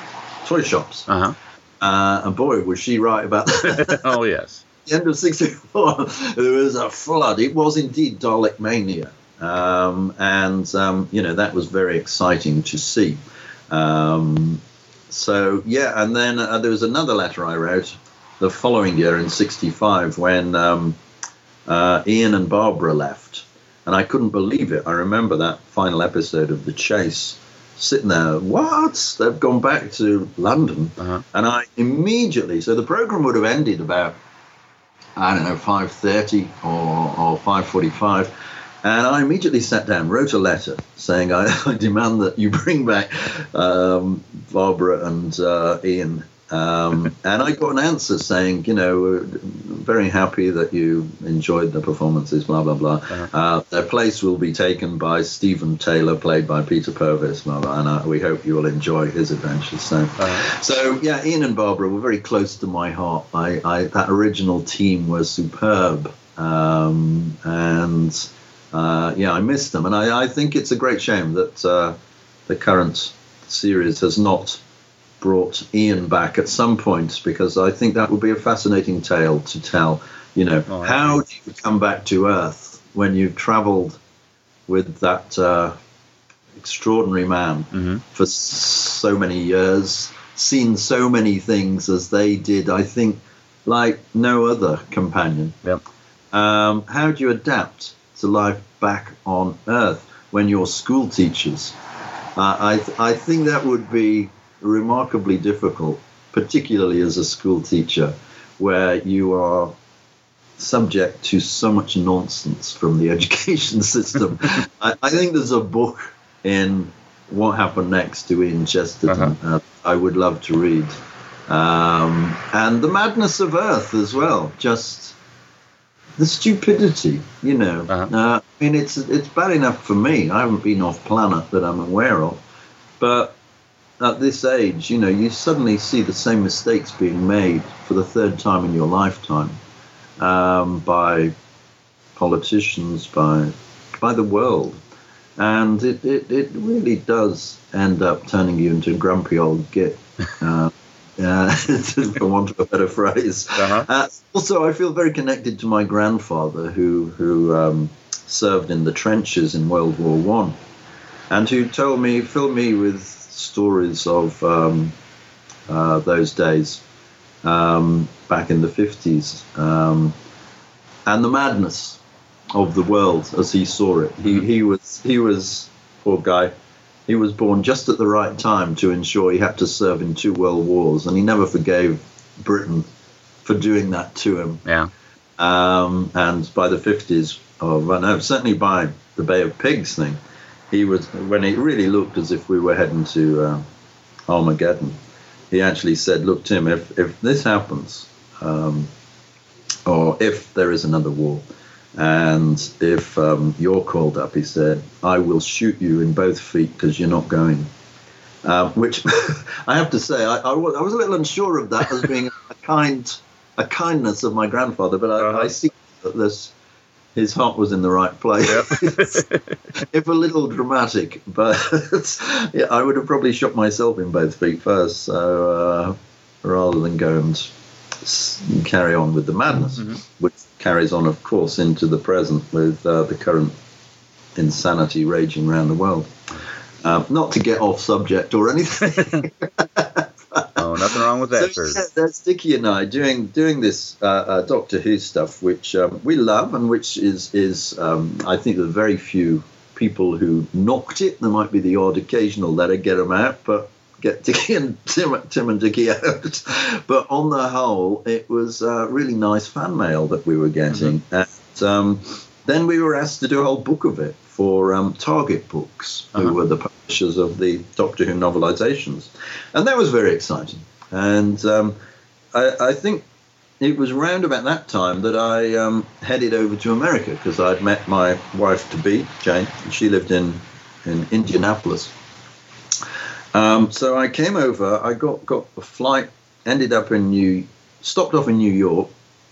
toy shops. Uh-huh. Uh, and boy, was she right about that. oh, yes. the end of 64, there was a flood. It was indeed Dalek mania. Um, and, um, you know, that was very exciting to see. Um, so, yeah, and then uh, there was another letter I wrote the following year in 65 when um, uh, Ian and Barbara left. And I couldn't believe it. I remember that final episode of The Chase sitting there, what? They've gone back to London. Uh-huh. And I immediately, so the program would have ended about, I don't know, 5.30 or, or 5.45. And I immediately sat down, wrote a letter saying, I, I demand that you bring back um, Barbara and uh, Ian um, and I got an answer saying, you know, very happy that you enjoyed the performances, blah, blah, blah. Uh-huh. Uh, their place will be taken by Steven Taylor, played by Peter Purves, blah, blah, and uh, we hope you will enjoy his adventures. So, uh-huh. so yeah, Ian and Barbara were very close to my heart. I, I that original team was superb. Um, and uh, yeah, I missed them. And I, I, think it's a great shame that uh, the current series has not brought Ian back at some point because I think that would be a fascinating tale to tell. You know, oh, how do you come back to Earth when you've travelled with that uh, extraordinary man mm-hmm. for so many years, seen so many things as they did? I think like no other companion. Yep. Um, how do you adapt to life back on Earth when you're school teachers? Uh, I th- I think that would be remarkably difficult, particularly as a school teacher, where you are subject to so much nonsense from the education system. I, I, think there's a book in What Happened Next to Ian Chesterton uh-huh. uh, I would love to read. Um, and The Madness of Earth as well. Just the stupidity, you know. Uh-huh. Uh, I mean, it's it's bad enough for me. I haven't been off planet that I'm aware of, but at this age, you know, you suddenly see the same mistakes being made for the third time in your lifetime um, by politicians, by by the world, and it, it, it really does end up turning you into a grumpy old git. Uh, uh, for want of a better phrase. Uh-huh. Uh, also, I feel very connected to my grandfather, who who um, served in the trenches in World War One, and who told me, filled me with stories of um, uh, those days um, back in the 50s um, and the madness of the world as he saw it. He, he was he was poor guy. He was born just at the right time to ensure he had to serve in two world wars, and he never forgave Britain for doing that to him. Yeah. Um, and by the 50s, or well, no, certainly by the Bay of Pigs thing, he was when it really looked as if we were heading to uh, Armageddon. He actually said, "Look, Tim, if if this happens, um, or if there is another war, and if um, you're called up, he said, I will shoot you in both feet because you're not going." Uh, which I have to say, I, I, was, I was a little unsure of that as being a kind a kindness of my grandfather, but I, uh-huh. I see that this his heart was in the right place. Yep. if a little dramatic, but yeah, I would have probably shot myself in both feet first, so uh, rather than go and carry on with the madness, mm-hmm. which carries on, of course, into the present with uh, the current insanity raging around the world. Uh, not to get off subject or anything. nothing wrong with that. So, yeah, that's Dickie and I doing doing this uh, uh, Doctor Who stuff, which um, we love, and which is is um, I think the very few people who knocked it. There might be the odd occasional letter get them out, but get Dickie and Tim, Tim and Dickie out. but on the whole, it was uh, really nice fan mail that we were getting, mm-hmm. and um, then we were asked to do a whole book of it for um, Target Books, who uh-huh. were the publishers of the Doctor Who novelizations. And that was very exciting. And um, I, I, think it was round about that time that I um, headed over to America because I'd met my wife to be, Jane. And she lived in, in Indianapolis. Um, so I came over, I got, got a flight, ended up in New, stopped off in New York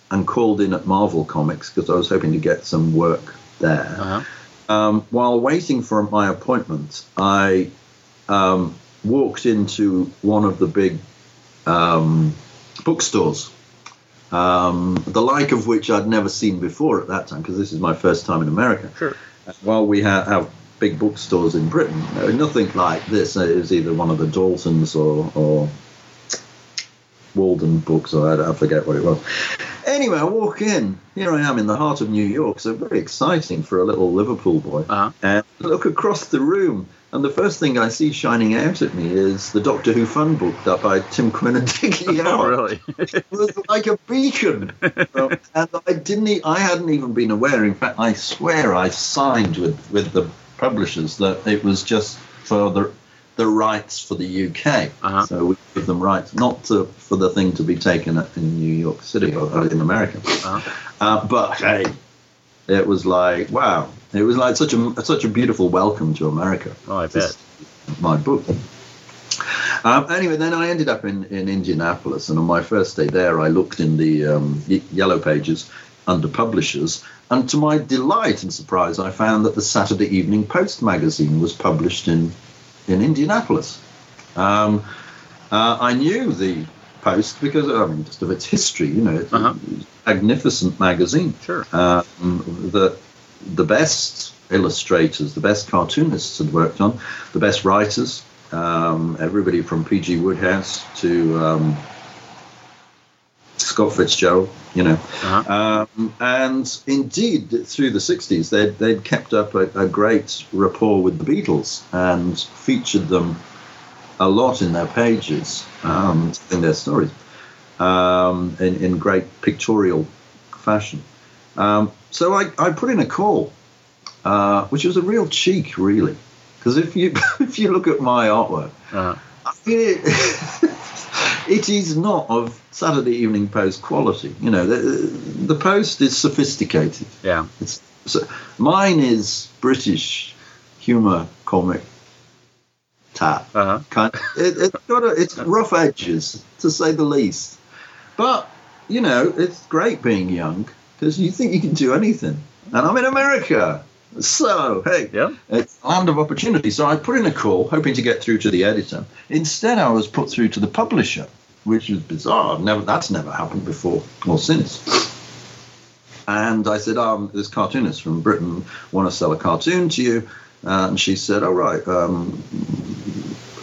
and called in at Marvel Comics because I was hoping to get some work there. Uh-huh um, while waiting for my appointment, I um, walked into one of the big um, bookstores, um, the like of which I'd never seen before at that time, because this is my first time in America. Sure. While we ha- have big bookstores in Britain, nothing like this. It was either one of the Daltons or, or Waldenbooks, or I, I forget what it was. Anyway, I walk in. Here I am in the heart of New York, so very exciting for a little Liverpool boy. Uh-huh. And look across the room, and the first thing I see shining out at me is the Doctor Who fun book that by Tim Quinn and Dickie Oh, really? it was like a beacon. and I didn't. I hadn't even been aware. In fact, I swear I signed with with the publishers that it was just for the the rights for the UK. Uh-huh. So we give them rights, not to, for the thing to be taken in New York City or in America. Uh-huh. Uh, but hey, it was like wow, it was like such a such a beautiful welcome to America. Oh, I bet. My book. Um, anyway, then I ended up in, in Indianapolis, and on my first day there, I looked in the um, yellow pages under publishers, and to my delight and surprise, I found that the Saturday Evening Post magazine was published in in Indianapolis. Um, uh, I knew the Post because I mean, just of its history. You know, it's uh-huh. a magnificent magazine. Sure. Um, the the best illustrators, the best cartoonists had worked on, the best writers. Um, everybody from P.G. Wodehouse to um, Scott Fitzgerald, you know. Uh-huh. Um, and indeed, through the 60s, they'd, they'd kept up a, a, great rapport with the Beatles and featured them a lot in their pages, um, in their stories, um, in, in great pictorial fashion. Um, so I, I put in a call, uh, which was a real cheek, really. Because if you if you look at my artwork, uh-huh. I mean, it, it is not of Saturday Evening Post quality. You know, the, the Post is sophisticated. Yeah. It's, so mine is British humour comic tap. Uh-huh. Kind of, it, has got a, it's rough edges to say the least. But you know, it's great being young because you think you can do anything. And I'm in America. So, hey, yeah. it's land of opportunity. So I put in a call, hoping to get through to the editor. Instead, I was put through to the publisher, which was bizarre. Never, that's never happened before or since. And I said, um, this cartoonist from Britain want to sell a cartoon to you. Uh, and she said, all right, um,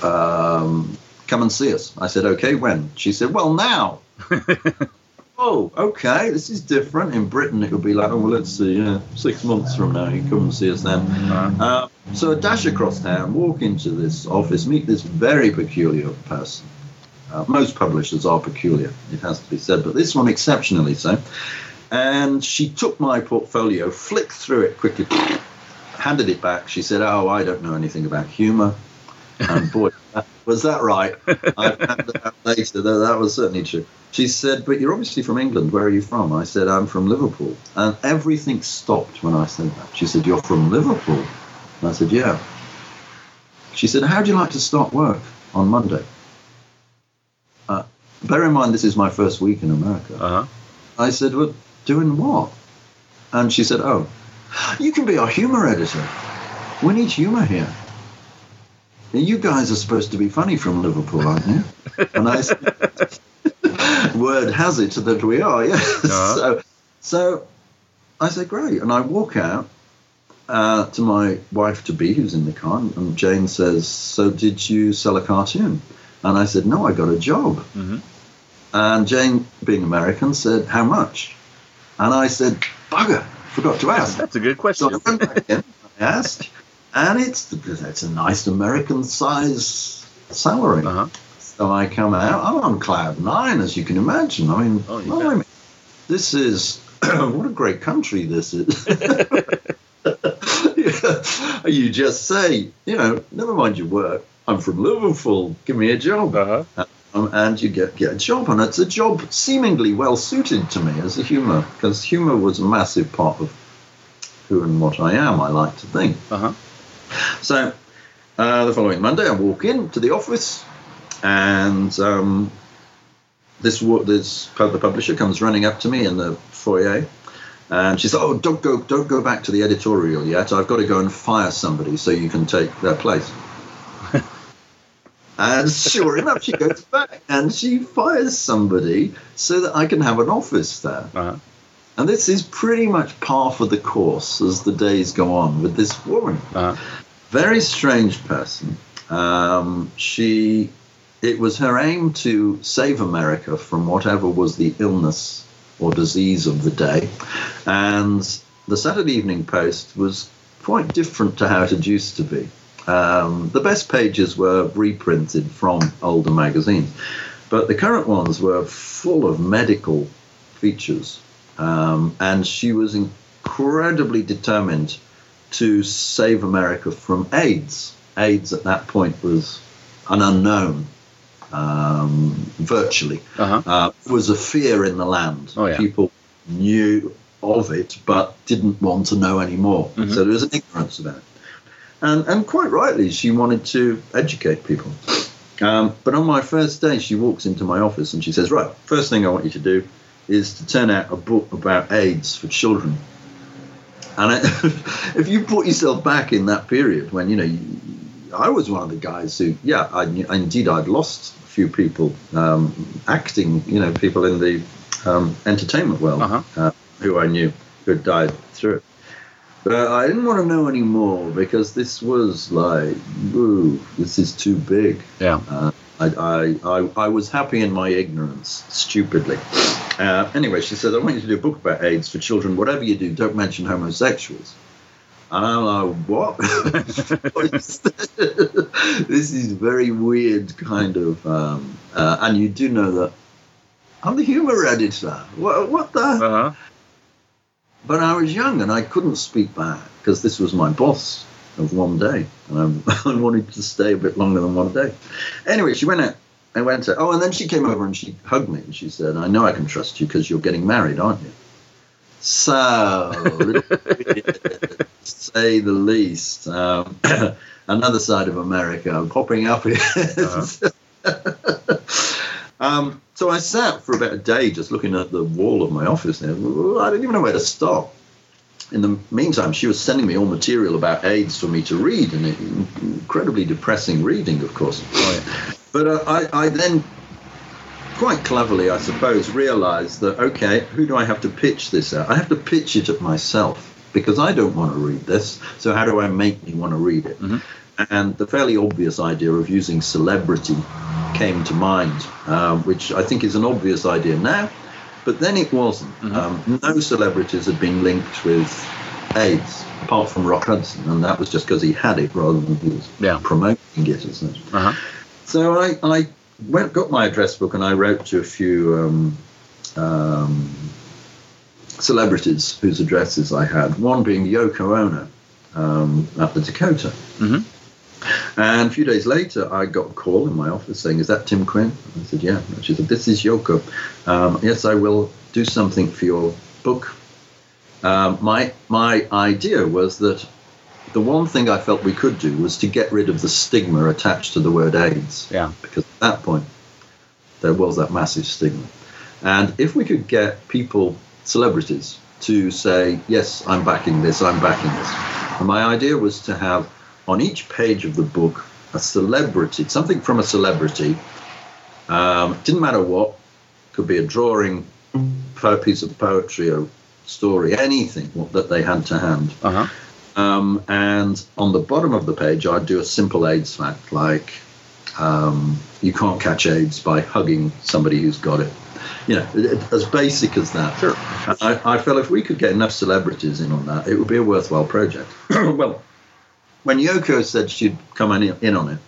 um, come and see us. I said, okay, when? She said, well, now. oh, okay, this is different. In Britain, it would be like, oh, well, let's see, yeah, six months from now, you come and see us then. Uh, so I dash across town, walk into this office, meet this very peculiar person. Uh, most publishers are peculiar, it has to be said, but this one exceptionally so. And she took my portfolio, flicked through it quickly, handed it back. She said, "Oh, I don't know anything about humour." And boy, was that right? I found out later that that was certainly true. She said, "But you're obviously from England. Where are you from?" I said, "I'm from Liverpool." And everything stopped when I said that. She said, "You're from Liverpool?" And I said, "Yeah." She said, "How do you like to start work on Monday?" Uh, bear in mind, this is my first week in America. Uh-huh. I said, "Well, doing what?" And she said, "Oh, you can be our humor editor. We need humor here." You guys are supposed to be funny from Liverpool, aren't you? And I said, word has it that we are, yes. Uh-huh. So, so I said, great. And I walk out uh, to my wife to be, who's in the car, and Jane says, so did you sell a cartoon? And I said, no, I got a job. Mhm. And Jane, being American, said, how much? And I said, bugger, forgot to ask. That's a good So question. I went back in, I asked, and it's it's a nice American size salary. Uh-huh. So I come out, I'm on cloud nine, as you can imagine. I mean, Oh, you blimey, this is what a great country this is. You just say, you know, never mind your work. I'm from Liverpool. Give me a job. Uh-huh. Um, and you get, get a job, and it's a job seemingly well suited to me as a humour, because humour was a massive part of who and what I am. I like to think. Uh-huh. So uh, the following Monday, I walk in to the office, and um, this this the publisher comes running up to me in the foyer, and she said, "Oh, don't go, don't go back to the editorial yet. I've got to go and fire somebody so you can take their place." and sure enough, she goes back and she fires somebody so that I can have an office there. Uh-huh. And this is pretty much par for the course as the days go on with this woman Uh-huh. very strange person. Um, she, it was her aim to save America from whatever was the illness or disease of the day, and the Saturday Evening Post was quite different to how it had used to be. Um, the best pages were reprinted from older magazines, but the current ones were full of medical features, um, and she was incredibly determined to save America from AIDS. AIDS at that point was an unknown, um, virtually. Uh-huh. Uh, it was a fear in the land. Oh, yeah. People knew of it but didn't want to know anymore. Mhm. So there was an ignorance about it. And, and quite rightly, she wanted to educate people. Um, but on my first day, she walks into my office and she says, Right, first thing I want you to do is to turn out a book about AIDS for children. And I, if you put yourself back in that period when, you know, you, I was one of the guys who, yeah, I, indeed, I'd lost few people um, acting, you know, people in the um, entertainment world Uh-huh. uh, who I knew who had died through it. But I didn't want to know anymore because this was like, ooh, this is too big. Yeah. Uh, I, I, I, I was happy in my ignorance, stupidly. Uh, anyway, she said, I want you to do a book about AIDS for children. Whatever you do, don't mention homosexuals. And I'm like, what? What is this? this is very weird, kind of. Um, uh, and you do know that I'm the humor editor. What, what the? Uh-huh. But I was young and I couldn't speak back because this was my boss of one day, and I, I wanted to stay a bit longer than one day. Anyway, she went out. I went to. Oh, and then she came over and she hugged me and she said, "I know I can trust you because you're getting married, aren't you?" So, say the least, um, another side of America popping up here. Um, so I sat for about a day just looking at the wall of my office there. I didn't even know where to stop. In the meantime, she was sending me all material about AIDS for me to read, and it, incredibly depressing reading, of course. But uh, I, I then, quite cleverly, I suppose, realized that, okay, who do I have to pitch this at? I have to pitch it at myself because I don't want to read this. So how do I make me want to read it? Mhm. And the fairly obvious idea of using celebrity came to mind, um, which I think is an obvious idea now, but then it wasn't. Mhm. Um, no celebrities had been linked with AIDS apart from Rock Hudson, and that was just because he had it rather than he was Yeah. promoting it as such. Uh-huh. So I, I went, got my address book and I wrote to a few um, um, celebrities whose addresses I had. One being Yoko Ono um, at the Dakota. Mhm. And a few days later, I got a call in my office saying, "Is that Tim Quinn?" I said, "Yeah." And she said, "This is Yoko. Um, yes, I will do something for your book." Um, my my idea was that the one thing I felt we could do was to get rid of the stigma attached to the word AIDS Yeah. because at that point there was that massive stigma. And if we could get people, celebrities, to say, yes, I'm backing this, I'm backing this. And my idea was to have on each page of the book a celebrity, something from a celebrity. Um, didn't matter what, could be a drawing, a piece of poetry, a story, anything that they had to hand. Uh huh. Um, and on the bottom of the page, I'd do a simple AIDS fact like um, you can't catch AIDS by hugging somebody who's got it. You know, it- it- as basic as that. Sure. And I, I felt if we could get enough celebrities in on that, it would be a worthwhile project. well, when Yoko said she'd come in, in on it,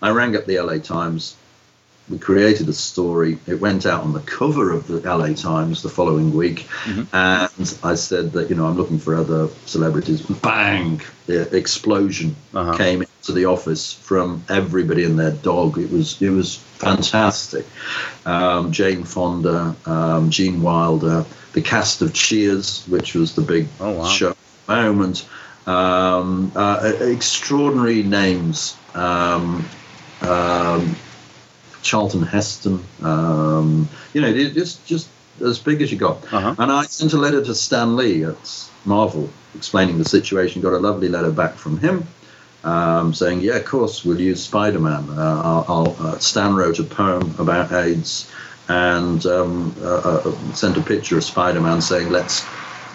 I rang up the LA Times. We created a story. It went out on the cover of the LA Times the following week, and I said that you know I'm looking for other celebrities. Bang! The explosion Uh-huh. came into the office from everybody and their dog. It was it was fantastic. Um, Jane Fonda, um, Gene Wilder, the cast of Cheers, which was the big Oh, wow. show moment. Um, uh, extraordinary names. Um, um, Charlton Heston. Um, you know, it- just just as big as you got. Uh-huh. And I sent a letter to Stan Lee at Marvel explaining the situation. Got a lovely letter back from him. Um, saying, yeah, of course, we'll use Spider-Man. Uh, I'll, I'll, uh, Stan wrote a poem about AIDS and um, uh, uh, sent a picture of Spider-Man saying, let's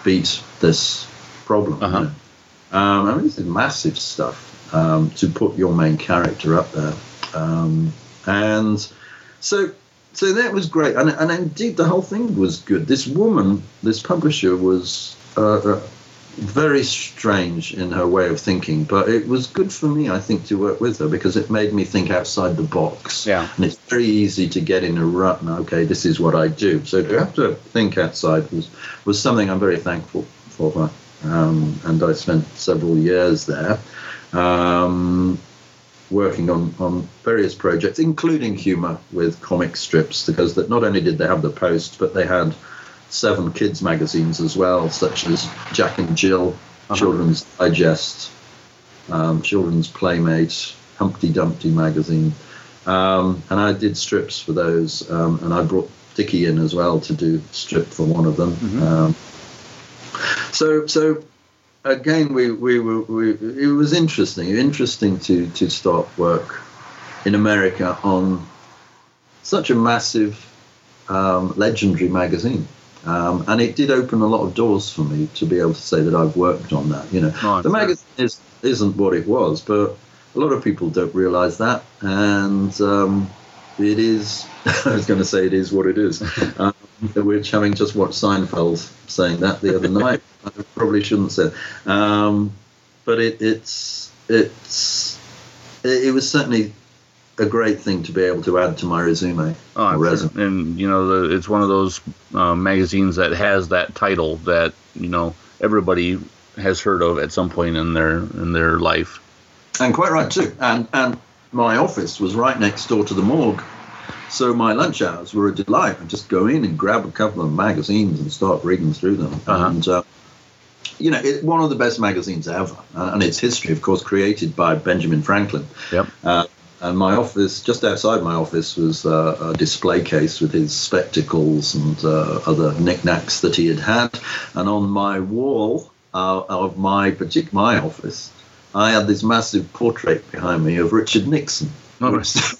beat this problem. Uh-huh. you know. Um, I mean, this is massive stuff um, to put your main character up there. And so, so that was great. And, and indeed, the whole thing was good. This woman, this publisher, was uh, uh, very strange in her way of thinking, but it was good for me, I think, to work with her because it made me think outside the box. Yeah. And it's very easy to get in a rut and, okay, this is what I do. So to have to think outside was, was something I'm very thankful for her. Um, and I spent several years there um, working on, on various projects, including humour with comic strips, because that not only did they have the Post, but they had seven kids magazines as well, such as Jack and Jill, Children's Digest, um, Children's Playmate, Humpty Dumpty magazine, um, and I did strips for those, um, and I brought Dickie in as well to do strip for one of them. Um, so so again, we, we were we, it was interesting, interesting to to start work in America on such a massive, um, legendary magazine. Um, and it did open a lot of doors for me to be able to say that I've worked on that. You know, the magazine is, isn't what it was, but a lot of people don't realise that, and um, it is. I was going to say it is what it is. which having just watched Seinfeld saying that the other night, I probably shouldn't say. Um, but it, it's it's it, it was certainly a great thing to be able to add to my resume. Oh, resume. and you know, the, it's one of those uh, magazines that has that title that you know everybody has heard of at some point in their in their life. And quite right too. And and my office was right next door to the morgue. So my lunch hours were a delight. I'd just go in and grab a couple of magazines and start reading through them. Uh-huh. And uh, you know, it, one of the best magazines ever, uh, and its history, of course, created by Benjamin Franklin. Yep. Uh, and my office, just outside my office, was uh, a display case with his spectacles and uh, other knickknacks that he had had. And on my wall uh, of my particular my office, I had this massive portrait behind me of Richard Nixon. Oh, yeah,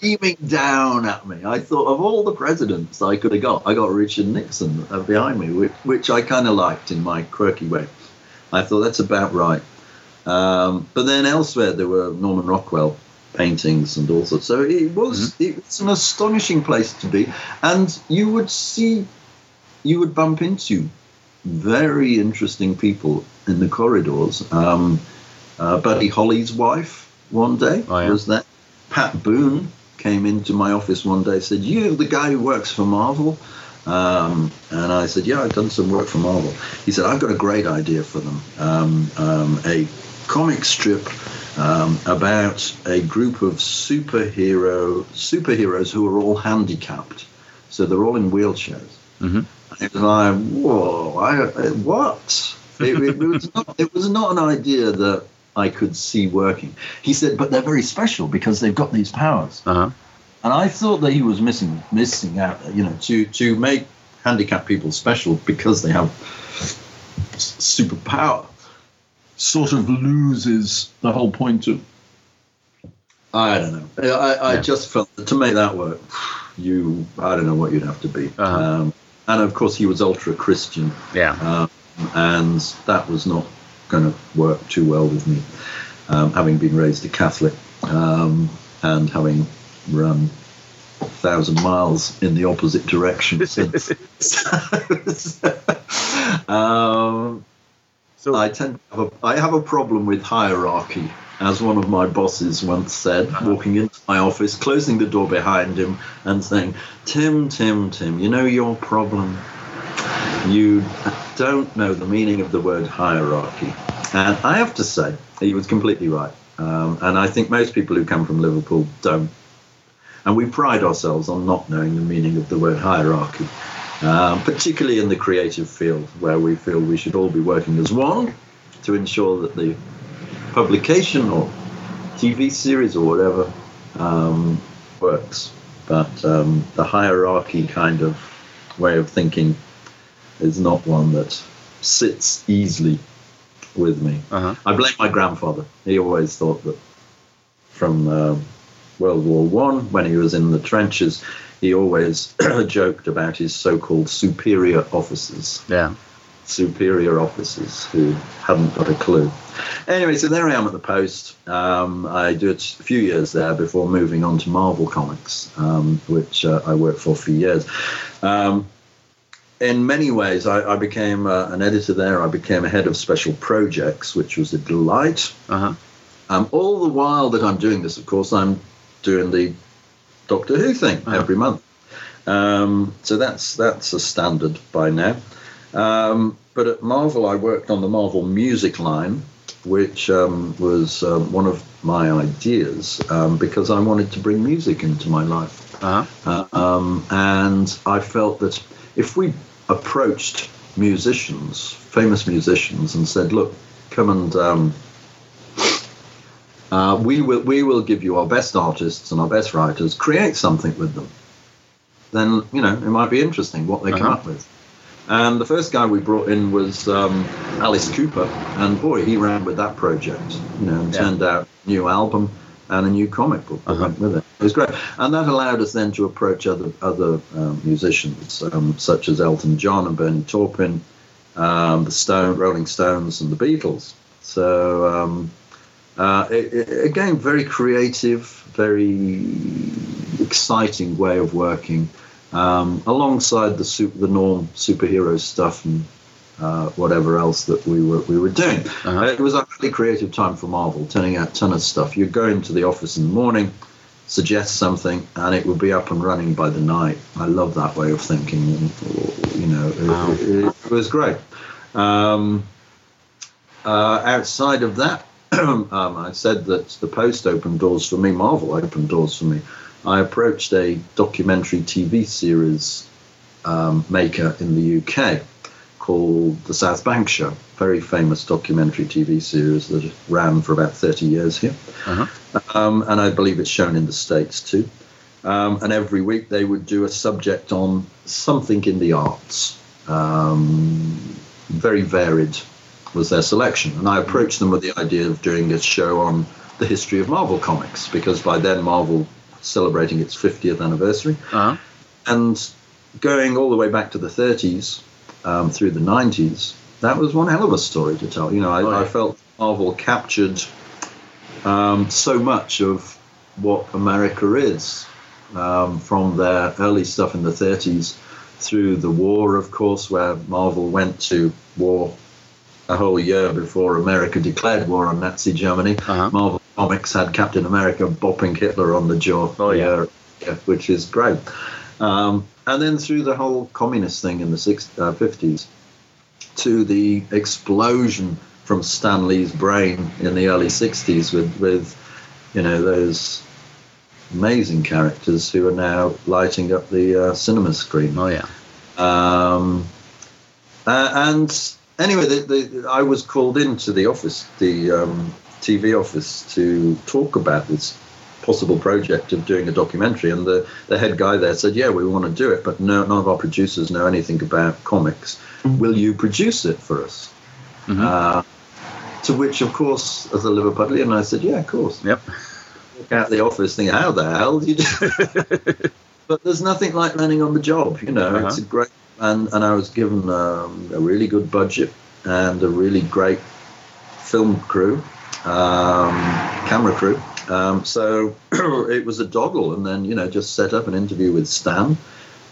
beaming down at me. I thought of all the presidents I could have got, I got Richard Nixon uh, behind me, which, which I kind of liked in my quirky way. I thought that's about right. Um, but then elsewhere there were Norman Rockwell paintings and all sorts. So it was it was an astonishing place to be, and you would see, you would bump into very interesting people in the corridors. Um, uh, Buddy Holly's wife one day Oh, yeah. was there. Pat Boone came into my office one day said, "You the guy who works for Marvel?" Um, and I said, yeah, I've done some work for Marvel. He said, I've got a great idea for them. Um, um, a comic strip um, about a group of superhero superheroes who are all handicapped. So they're all in wheelchairs. Mm-hmm. It was like, whoa, I, what? It, it, was not, it was not an idea that I could see working. He said, but they're very special because they've got these powers. Uh-huh. And I thought that he was missing missing out, you know, to, to make handicapped people special because they have superpower sort of loses the whole point of. I don't know. I, I yeah. just felt that to make that work, you, I don't know what you'd have to be. Uh-huh. Um, and of course, he was ultra Christian. Yeah. Um, and that was not going to work too well with me, um, having been raised a Catholic um, and having run a thousand miles in the opposite direction since. um, so I tend to have a, I have a problem with hierarchy, as one of my bosses once said, uh-huh. walking into my office, closing the door behind him, and saying, "Tim, Tim, Tim, you know your problem. You don't know the meaning of the word hierarchy." And I have to say, he was completely right. Um, and I think most people who come from Liverpool don't. And we pride ourselves on not knowing the meaning of the word hierarchy um, particularly in the creative field where we feel we should all be working as one to ensure that the publication or TV series or whatever um, works. But um, the hierarchy kind of way of thinking is not one that sits easily with me. Uh-huh. I blame my grandfather. He always thought that from uh, World War One, when he was in the trenches, he always joked about his so-called superior officers. Yeah. Superior officers who hadn't got a clue. Anyway, so there I am at the Post. Um, I did a few years there before moving on to Marvel Comics, um, which uh, I worked for for years. Um, in many ways, I, I became uh, an editor there. I became a head of special projects, which was a delight. Uh-huh. Um, all the while that I'm doing this, of course, I'm doing the Doctor Who thing oh. every month. Um, so that's that's a standard by now. Um, but at Marvel, I worked on the Marvel music line, which um, was um, one of my ideas um, because I wanted to bring music into my life. Uh-huh. Uh, um, and I felt that if we approached musicians, famous musicians, and said, "Look, come and uh, we will we will give you our best artists and our best writers. Create something with them. Then you know it might be interesting what they uh-huh. come up with. And the first guy we brought in was um, Alice Cooper, and boy, he ran with that project. You know, and yeah. turned out new album and a new comic book uh-huh. went with it. It was great, and that allowed us then to approach other other um, musicians um, such as Elton John and Bernie Taupin, um, the Stone, Rolling Stones, and the Beatles. So um, uh, it, it, again, very creative, very exciting way of working, um, alongside the super, the norm superhero stuff and uh, whatever else that we were we were doing. Uh-huh. It was really creative time for Marvel, turning out a ton of stuff. You'd go into the office in the morning, suggest something, and it would be up and running by the night. I love that way of thinking. You know, it, wow. it, it was great. Um, uh, outside of that, um, I said that the Post opened doors for me, Marvel opened doors for me. I approached a documentary TV series um, maker in the UK called The South Bank Show, very famous documentary TV series that ran for about 30 years here. Uh-huh. Um, and I believe it's shown in the States too. Um, and every week they would do a subject on something in the arts. Um, very varied was their selection. And I approached them with the idea of doing a show on the history of Marvel Comics because by then Marvel celebrating its 50th anniversary. Uh-huh. And going all the way back to the 30s um, through the 90s, that was one hell of a story to tell. You know, I, oh. I felt Marvel captured um, so much of what America is um, from their early stuff in the 30s through the war, of course, where Marvel went to war a whole year before America declared war on Nazi Germany. Uh-huh. Marvel Comics had Captain America bopping Hitler on the jaw. Oh, yeah. which is great. Um, and then through the whole communist thing in the 60s, uh, 50s to the explosion from Stan Lee's brain in the early 60s with, with you know, those amazing characters who are now lighting up the uh, cinema screen. Oh, yeah. Um, uh, and anyway, the, the, I was called into the office, the um, TV office, to talk about this possible project of doing a documentary. And the, the head guy there said, Yeah, we want to do it, but no, none of our producers know anything about comics. Will you produce it for us? Mm-hmm. Uh, to which, of course, as a Liverpudlian, I said, Yeah, of course. Yep. Walk out the office thinking, How the hell did you do But there's nothing like learning on the job, you know. Uh-huh. It's a great, and, and I was given um, a really good budget and a really great film crew, um, camera crew. Um, so it was a doggle, and then you know just set up an interview with Stan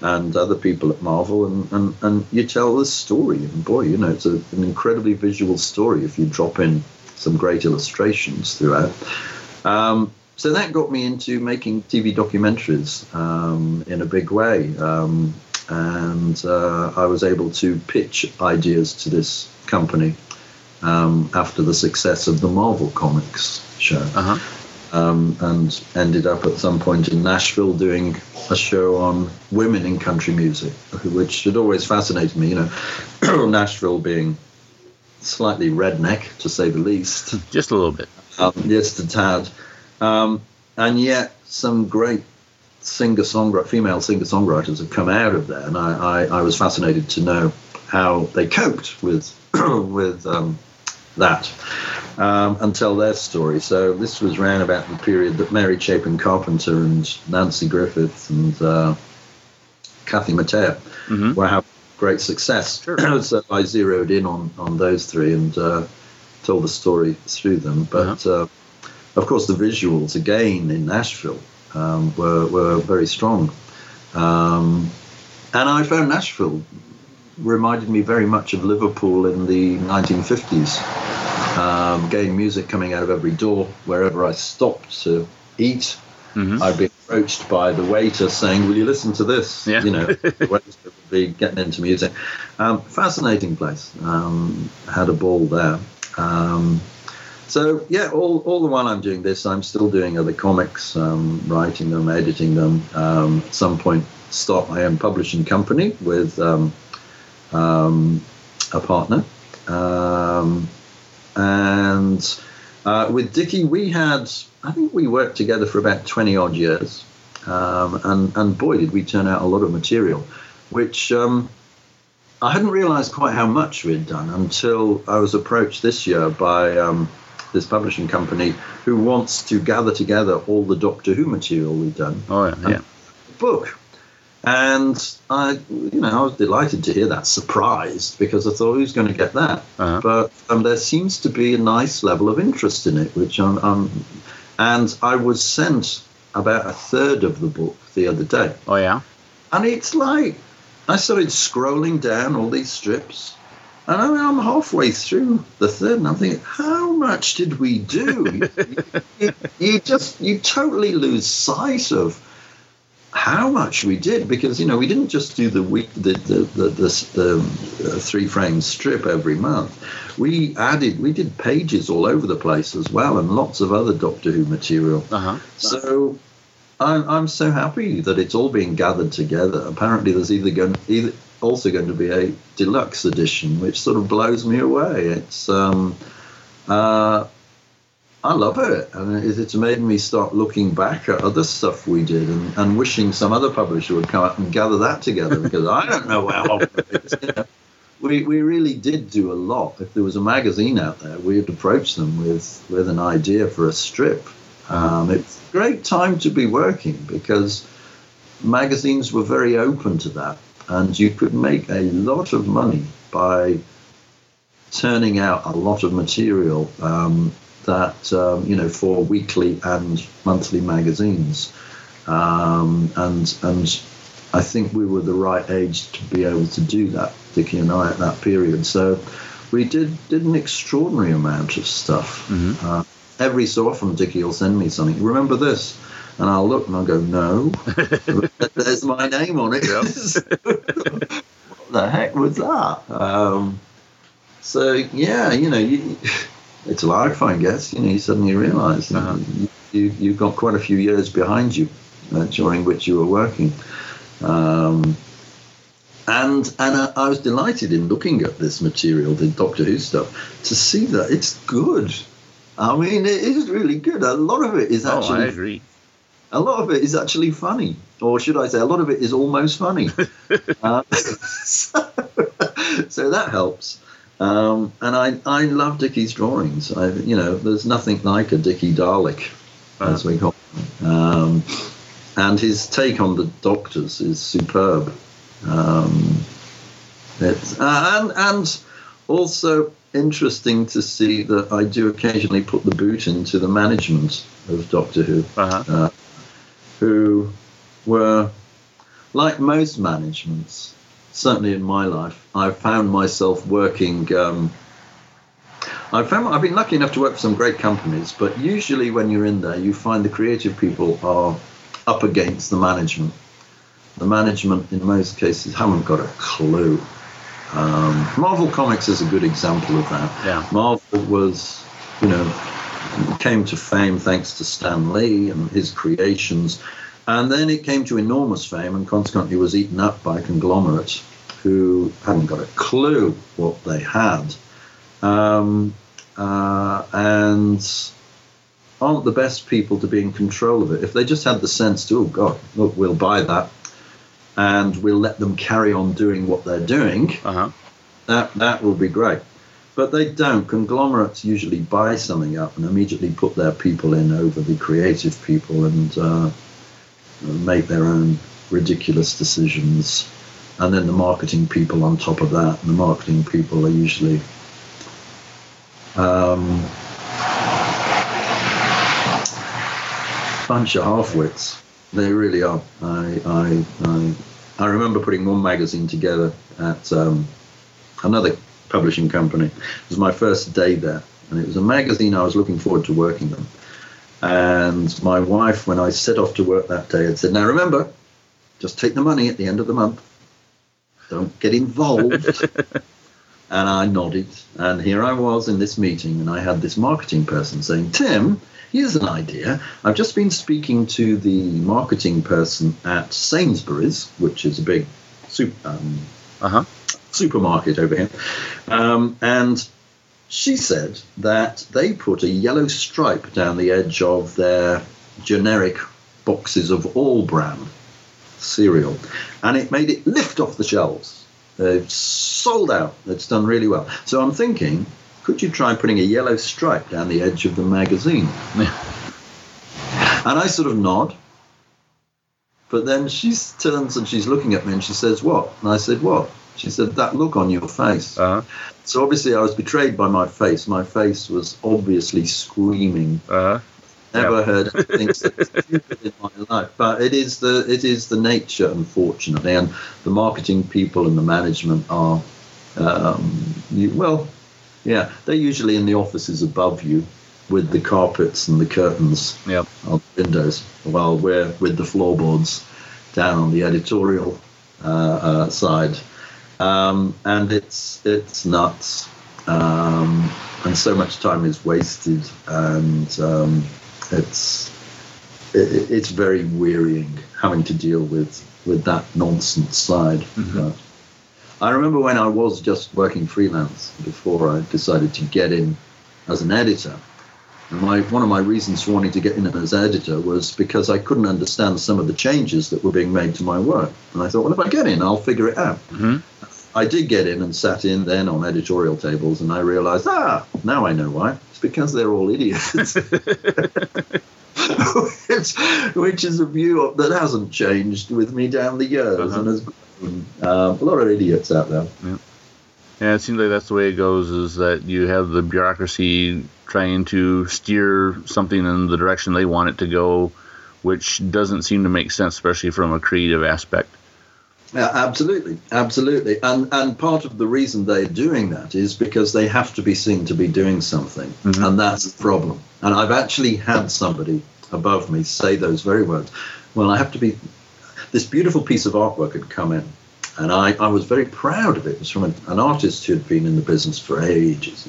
and other people at Marvel, and, and, and you tell this story. And boy, you know it's a, an incredibly visual story if you drop in some great illustrations throughout. Um, so that got me into making TV documentaries um, in a big way. Um, and uh, I was able to pitch ideas to this company um, after the success of the Marvel Comics show. Uh-huh. Um, and ended up at some point in Nashville doing a show on women in country music, which had always fascinated me. You know, Nashville being slightly redneck, to say the least. Just a little bit. Um, just a tad. Um, and yet, some great singer songwriter, female singer songwriters have come out of there, and I, I, I was fascinated to know how they coped with with um, that um, and tell their story. So this was around about the period that Mary Chapin Carpenter and Nanci Griffith and uh, Kathy Mattea mm-hmm. were having great success. Sure. so I zeroed in on, on those three and uh, told the story through them. But uh-huh. uh, of course, the visuals again in Nashville um, were, were very strong. Um, and I found Nashville reminded me very much of Liverpool in the 1950s. Um, getting music coming out of every door wherever I stopped to eat. Mm-hmm. I'd be approached by the waiter saying, "Will you listen to this?" Yeah. You know, the waiter would be getting into music. Um, fascinating place. Um, had a ball there. Um, so yeah, all, all the while I'm doing this, I'm still doing other comics, um, writing them, editing them. Um, at some point, start my own publishing company with um, um a partner, um, and uh, with Dicky, we had I think we worked together for about twenty odd years, um, and and boy did we turn out a lot of material, which. I hadn't realised quite how much we'd done until I was approached this year by um, this publishing company who wants to gather together all the Doctor Who material we've done. Oh yeah, yeah. Book. And I, you know, I was delighted to hear that. Surprised because I thought who's going to get that. Uh-huh. But um, there seems to be a nice level of interest in it, which I'm, I'm, and I was sent about a third of the book the other day. Oh yeah. And it's like I started scrolling down all these strips, and I'm halfway through the third, and I'm thinking, how much did we do? you, you, just, you totally lose sight of how much we did because you know we didn't just do the week the the the, the, the uh, three frame strip every month. We added, we did pages all over the place as well, and lots of other Doctor Who material. Uh-huh. So. I'm, I'm so happy that it's all being gathered together. Apparently, there's either going either also going to be a deluxe edition, which sort of blows me away. It's um, uh, I love it, and it's made me start looking back at other stuff we did and, and wishing some other publisher would come up and gather that together because I don't know how. You know, we we really did do a lot. If there was a magazine out there, we'd approach them with with an idea for a strip. Um, it's a great time to be working because magazines were very open to that and you could make a lot of money by turning out a lot of material um, that um, you know for weekly and monthly magazines, um, and and I think we were the right age to be able to do that, Dicky and I at that period. So we did did an extraordinary amount of stuff. Mm-hmm. Uh, every so often, Dicky will send me something. Remember this? And I'll look and I'll go, no, there's my name on it. what the heck was that? Um, so yeah, you know, you, it's life, I guess. You know, you suddenly realize uh-huh. you, you, have got quite a few years behind you uh, during which you were working. Um, and and I, I, was delighted in looking at this material, the Doctor Who stuff, to see that it's good. I mean, it is really good. A lot of it is actually. Oh, I agree. A lot of it is actually funny, or should I say, a lot of it is almost funny. uh, so, so, that helps. Um, and I, I love Dicky's drawings. I, you know, there's nothing like a Dicky Dalek, uh-huh. as we call him. Um, and his take on the Doctors is superb. Um, it's, uh, and and also interesting to see that I do occasionally put the boot into the management of Doctor Who, uh-huh. uh, who were like most managements. Certainly in my life, I've found myself working. Um, I've found I've been lucky enough to work for some great companies, but usually when you're in there, you find the creative people are up against the management the management in most cases haven't got a clue. Um, Marvel Comics is a good example of that. Yeah. Marvel was, you know, came to fame thanks to Stan Lee and his creations, and then it came to enormous fame and consequently was eaten up by conglomerates who hadn't got a clue what they had, um, uh, and aren't the best people to be in control of it. If they just had the sense to, oh God, look, we'll buy that and we'll let them carry on doing what they're doing, uh-huh. that that will be great. But they don't. Conglomerates usually buy something up and immediately put their people in over the creative people and uh, make their own ridiculous decisions. And then the marketing people on top of that. And the marketing people are usually um, bunch of half-wits. They really are. I, I, I, I remember putting one magazine together at um, another publishing company. It was my first day there, and it was a magazine I was looking forward to working on. And my wife, when I set off to work that day, had said, "Now remember, just take the money at the end of the month. Don't get involved." and I nodded, and here I was in this meeting, and I had this marketing person saying, "Tim." Here's an idea. I've just been speaking to the marketing person at Sainsbury's, which is a big super, um, uh-huh. supermarket over here. Um, and she said that they put a yellow stripe down the edge of their generic boxes of all brand cereal, and it made it lift off the shelves. They've sold out. It's done really well. So I'm thinking could you try putting a yellow stripe down the edge of the magazine? and I sort of nod. But then she turns and she's looking at me and she says, What? And I said, What? She said, That look on your face. Uh-huh. So obviously I was betrayed by my face. My face was obviously screaming. Uh-huh. Never yep. heard anything so stupid in my life. But it is the it is the nature, unfortunately, and the marketing people and the management are um, you, well, yeah, they're usually in the offices above you with the carpets and the curtains yep. on the windows, while we're with the floorboards down on the editorial uh, uh, side. Um, and it's it's nuts, um, and so much time is wasted, and um, it's it, it's very wearying having to deal with with that nonsense side. Mm-hmm. I remember when I was just working freelance before I decided to get in as an editor. And my, one of my reasons for wanting to get in as editor was because I couldn't understand some of the changes that were being made to my work. And I thought, well, if I get in, I'll figure it out. Mm-hmm. I did get in and sat in then on editorial tables, and I realized, ah, now I know why. It's because they're all idiots. which, which, is a view that hasn't changed with me down the years uh-huh. and has um, a lot of idiots out there. Yeah. yeah, it seems like that's the way it goes. Is that you have the bureaucracy trying to steer something in the direction they want it to go, which doesn't seem to make sense, especially from a creative aspect. Yeah, absolutely, absolutely, and and part of the reason they're doing that is because they have to be seen to be doing something, mm-hmm. and that's the problem. And I've actually had somebody above me say those very words. Well, I have to be. This beautiful piece of artwork had come in, and I, I was very proud of it. It was from an, an artist who had been in the business for ages.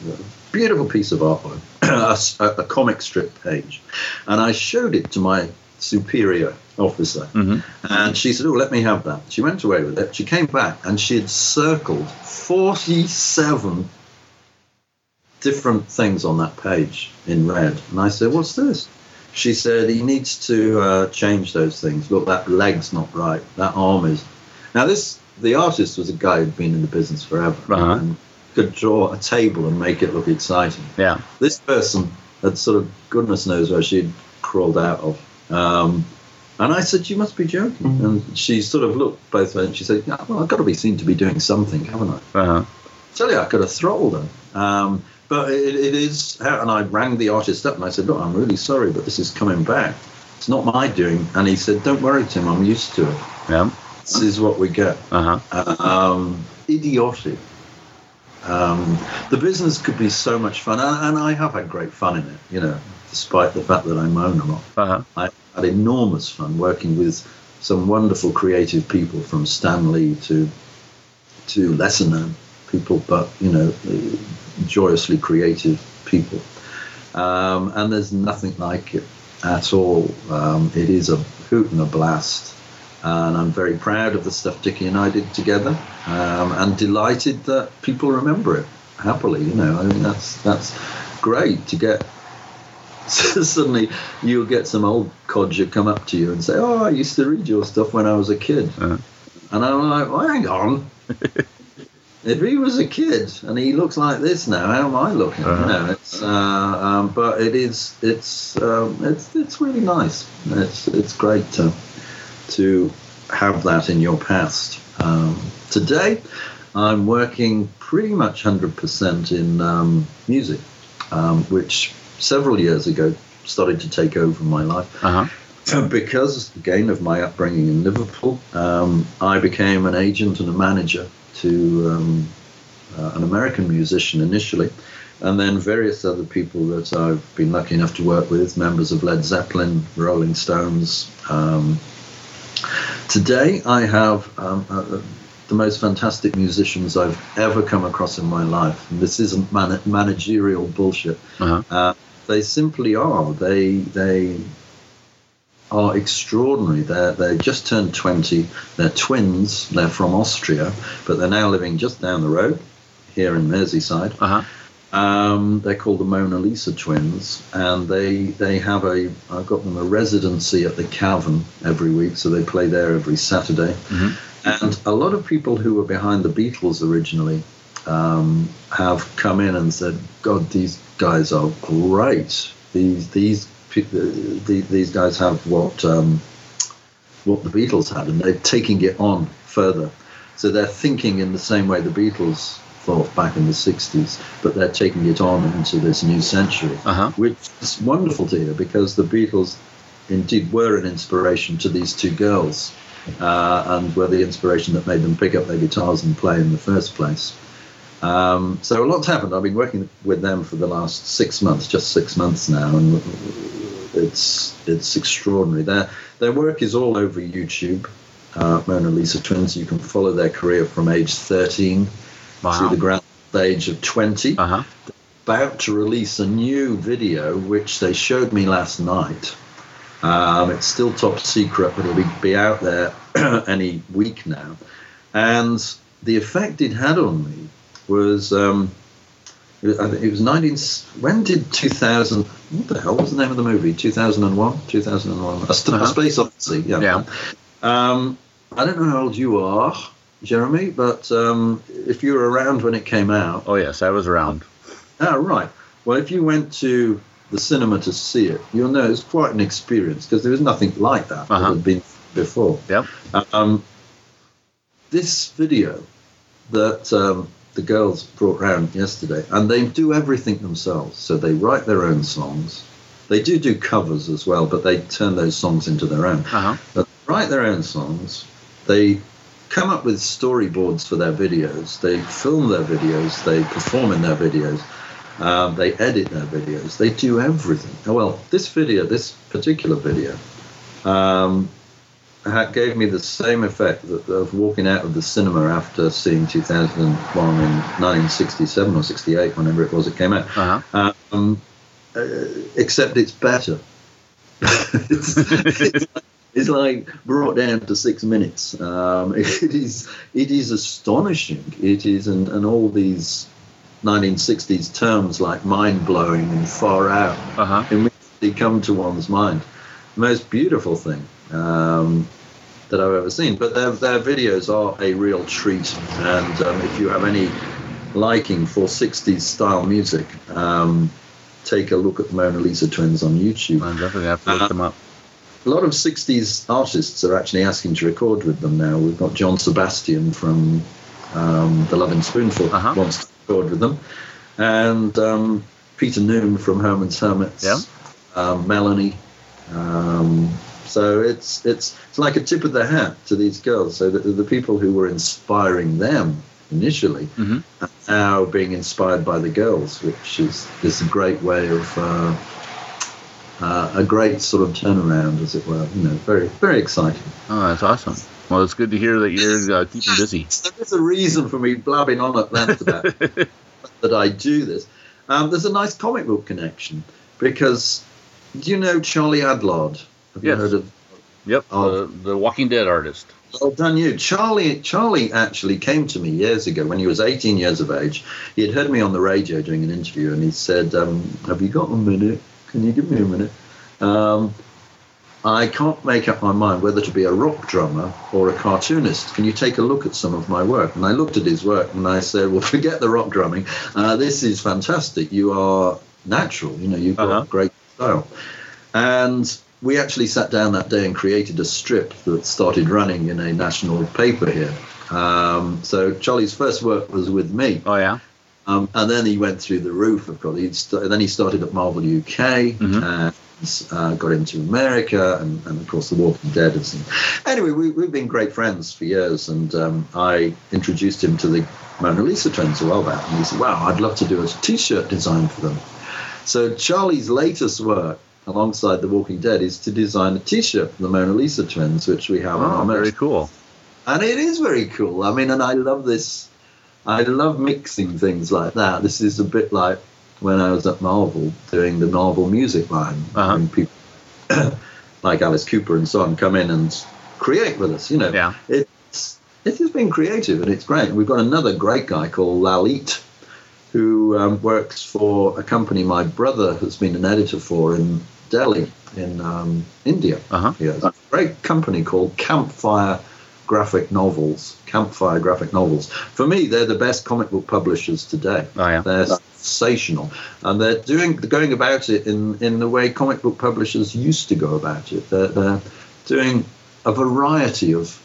Beautiful piece of artwork, a, a, comic strip page. And I showed it to my superior officer. Mm-hmm. And she said, Oh, let me have that. She went away with it. She came back and she had circled 47 different things on that page in red. And I said, What's this? She said, He needs to uh, change those things. Look, that leg's not right. That arm is. Now, this the artist was a guy who'd been in the business forever uh-huh. and could draw a table and make it look exciting. Yeah. This person had sort of goodness knows where she'd crawled out of. Um, and I said, "You must be joking." Mm-hmm. And she sort of looked both ways and she said, yeah, "Well, I've got to be seen to be doing something, haven't I?" Uh-huh. Tell you, I could have throttled her. Um, but it, it is, and I rang the artist up and I said, "Look, I'm really sorry, but this is coming back. It's not my doing." And he said, "Don't worry, Tim. I'm used to it." Yeah. This is what we get. Uh-huh. Um, idiotic. Um, the business could be so much fun, and, and, I have had great fun in it. You know, despite the fact that I moan a lot, uh-huh. I had enormous fun working with some wonderful creative people, from Stan Lee to to lesser known people, but you know, joyously creative people. Um, and there's nothing like it at all. Um, it is a hoot and a blast and I'm very proud of the stuff Dicky and I did together, um, and delighted that people remember it happily. You know, I mean that's that's great to get. suddenly, you'll get some old codger come up to you and say, "Oh, I used to read your stuff when I was a kid," uh-huh. and I'm like, well, "Hang on." if he was a kid and he looks like this now, how am I looking? Uh-huh. You know, it's uh, um, but it is it's um, it's it's really nice. It's it's great to to have that in your past. Um, today, I'm working pretty much 100% in um, music, um, which several years ago started to take over my life. Uh-huh. Because, again, of my upbringing in Liverpool, um, I became an agent and a manager to um, uh, an American musician initially, and then various other people that I've been lucky enough to work with, members of Led Zeppelin, Rolling Stones, um, Today, I have um, uh, uh, the most fantastic musicians I've ever come across in my life. And this isn't man- managerial bullshit. Uh-huh. Uh, they simply are. They they are extraordinary. They're they just turned twenty. They're twins. They're from Austria, but they're now living just down the road here in Merseyside. Uh-huh. Um, they're called the Mona Lisa twins, and they they have a I've got them a residency at the Cavern every week, so they play there every Saturday. Mm-hmm. And a lot of people who were behind the Beatles originally um, have come in and said, "God, these guys are great. These these these guys have what um, what the Beatles had, and they're taking it on further. So they're thinking in the same way the Beatles thought back in the 60s, but they're taking it on into this new century, uh-huh. which is wonderful to hear because the Beatles indeed were an inspiration to these two girls uh, and were the inspiration that made them pick up their guitars and play in the first place. Um, so a lot's happened. I've been working with them for the last six months, just six months now, and it's it's extraordinary. Their their work is all over YouTube. Uh, Mona Lisa Twins. You can follow their career from age 13 wow. to the ground age of 20. Uh-huh. About to release a new video, which they showed me last night. Um, it's still top secret, but it'll be, be out there any week now. And the effect it had on me was um, it was 19 when did 2000 what the hell was the name of the movie 2001 2001 a, uh-huh. space odyssey yeah, yeah. Um, i don't know how old you are Jeremy, but um, if you were around when it came out. Oh, yes, I was around. Oh, right. Well, if you went to the cinema to see it, you'll know it's quite an experience because there was nothing like that uh-huh. that had been before. Yep. Um, this video that um, the girls brought round yesterday, and they do everything themselves. So they write their own songs. They do do covers as well, but they turn those songs into their own. Uh-huh. But write their own songs. They come up with storyboards for their videos. They film their videos. They perform in their videos. Um, they edit their videos. They do everything. Oh, well, this video, this particular video, um, gave me the same effect that, of walking out of the cinema after seeing 2001 in 1967 or 68, whenever it was it came out. Uh-huh. Um, uh, except it's better. it's, it's, it's, like brought down to six minutes. Um, it is it is astonishing. It is, and, and all these 1960s terms like mind blowing and far out uh-huh. immediately come to one's mind. The most beautiful thing um, that I've ever seen. But their, their videos are a real treat. And um, if you have any liking for 60s style music, um, take a look at the Mona Lisa Twins on YouTube. I definitely have to look uh, them up. A lot of 60s artists are actually asking to record with them now. We've got John Sebastian from um, The Lovin' Spoonful uh-huh. wants to record with them. And um, Peter Noone from Herman's Hermits. Yeah. Um, Melanie. So it's it's it's like a tip of the hat to these girls. So the, the people who were inspiring them initially mm-hmm. are now being inspired by the girls, which is is a great way of uh, uh, a great sort of turnaround, as it were. You know, very very exciting. Oh, that's awesome. Well, it's good to hear that you're uh, keeping busy. There is a reason for me blabbing on at length about that that I do this. Um, there's a nice comic book connection because do you know Charlie Adlard? Have yes. you heard of? Yep, the, the Walking Dead artist. Well done, you. Charlie. Charlie actually came to me years ago when he was 18 years of age. He had heard me on the radio doing an interview, and he said, um, "Have you got a minute? Can you give me a minute?" Um, I can't make up my mind whether to be a rock drummer or a cartoonist. Can you take a look at some of my work? And I looked at his work and I said, Well, forget the rock drumming. Uh, this is fantastic. You are natural. You know, you've got uh-huh. great style. And we actually sat down that day and created a strip that started running in a national paper here. Um, so Charlie's first work was with me. Oh yeah. Um, and then he went through the roof. Of course, He'd st- then he started at Marvel UK mm-hmm. and uh, got into America, and, and, of course The Walking Dead. And anyway, we, have been great friends for years, and um, I introduced him to the Mona Lisa twins a while back, and he said, "Wow, I'd love to do a T-shirt design for them." So Charlie's latest work alongside The Walking Dead is to design a T-shirt for the Mona Lisa twins, which we have oh, on our very cool. And it is very cool. I mean, and I love this. I love mixing things like that. This is a bit like when I was at Marvel doing the Marvel music line. Uh-huh. And people like Alice Cooper and so on come in and create with us. You know, yeah. it's it has been creative and it's great. We've got another great guy called Lalit who um, works for a company my brother has been an editor for in Delhi, in um, India. Uh-huh. Yes. A great company called Campfire Graphic Novels. Campfire Graphic Novels. For me, they're the best comic book publishers today. Oh, yeah. They're sensational, and they're doing going about it in in the way comic book publishers used to go about it. They're, they're doing a variety of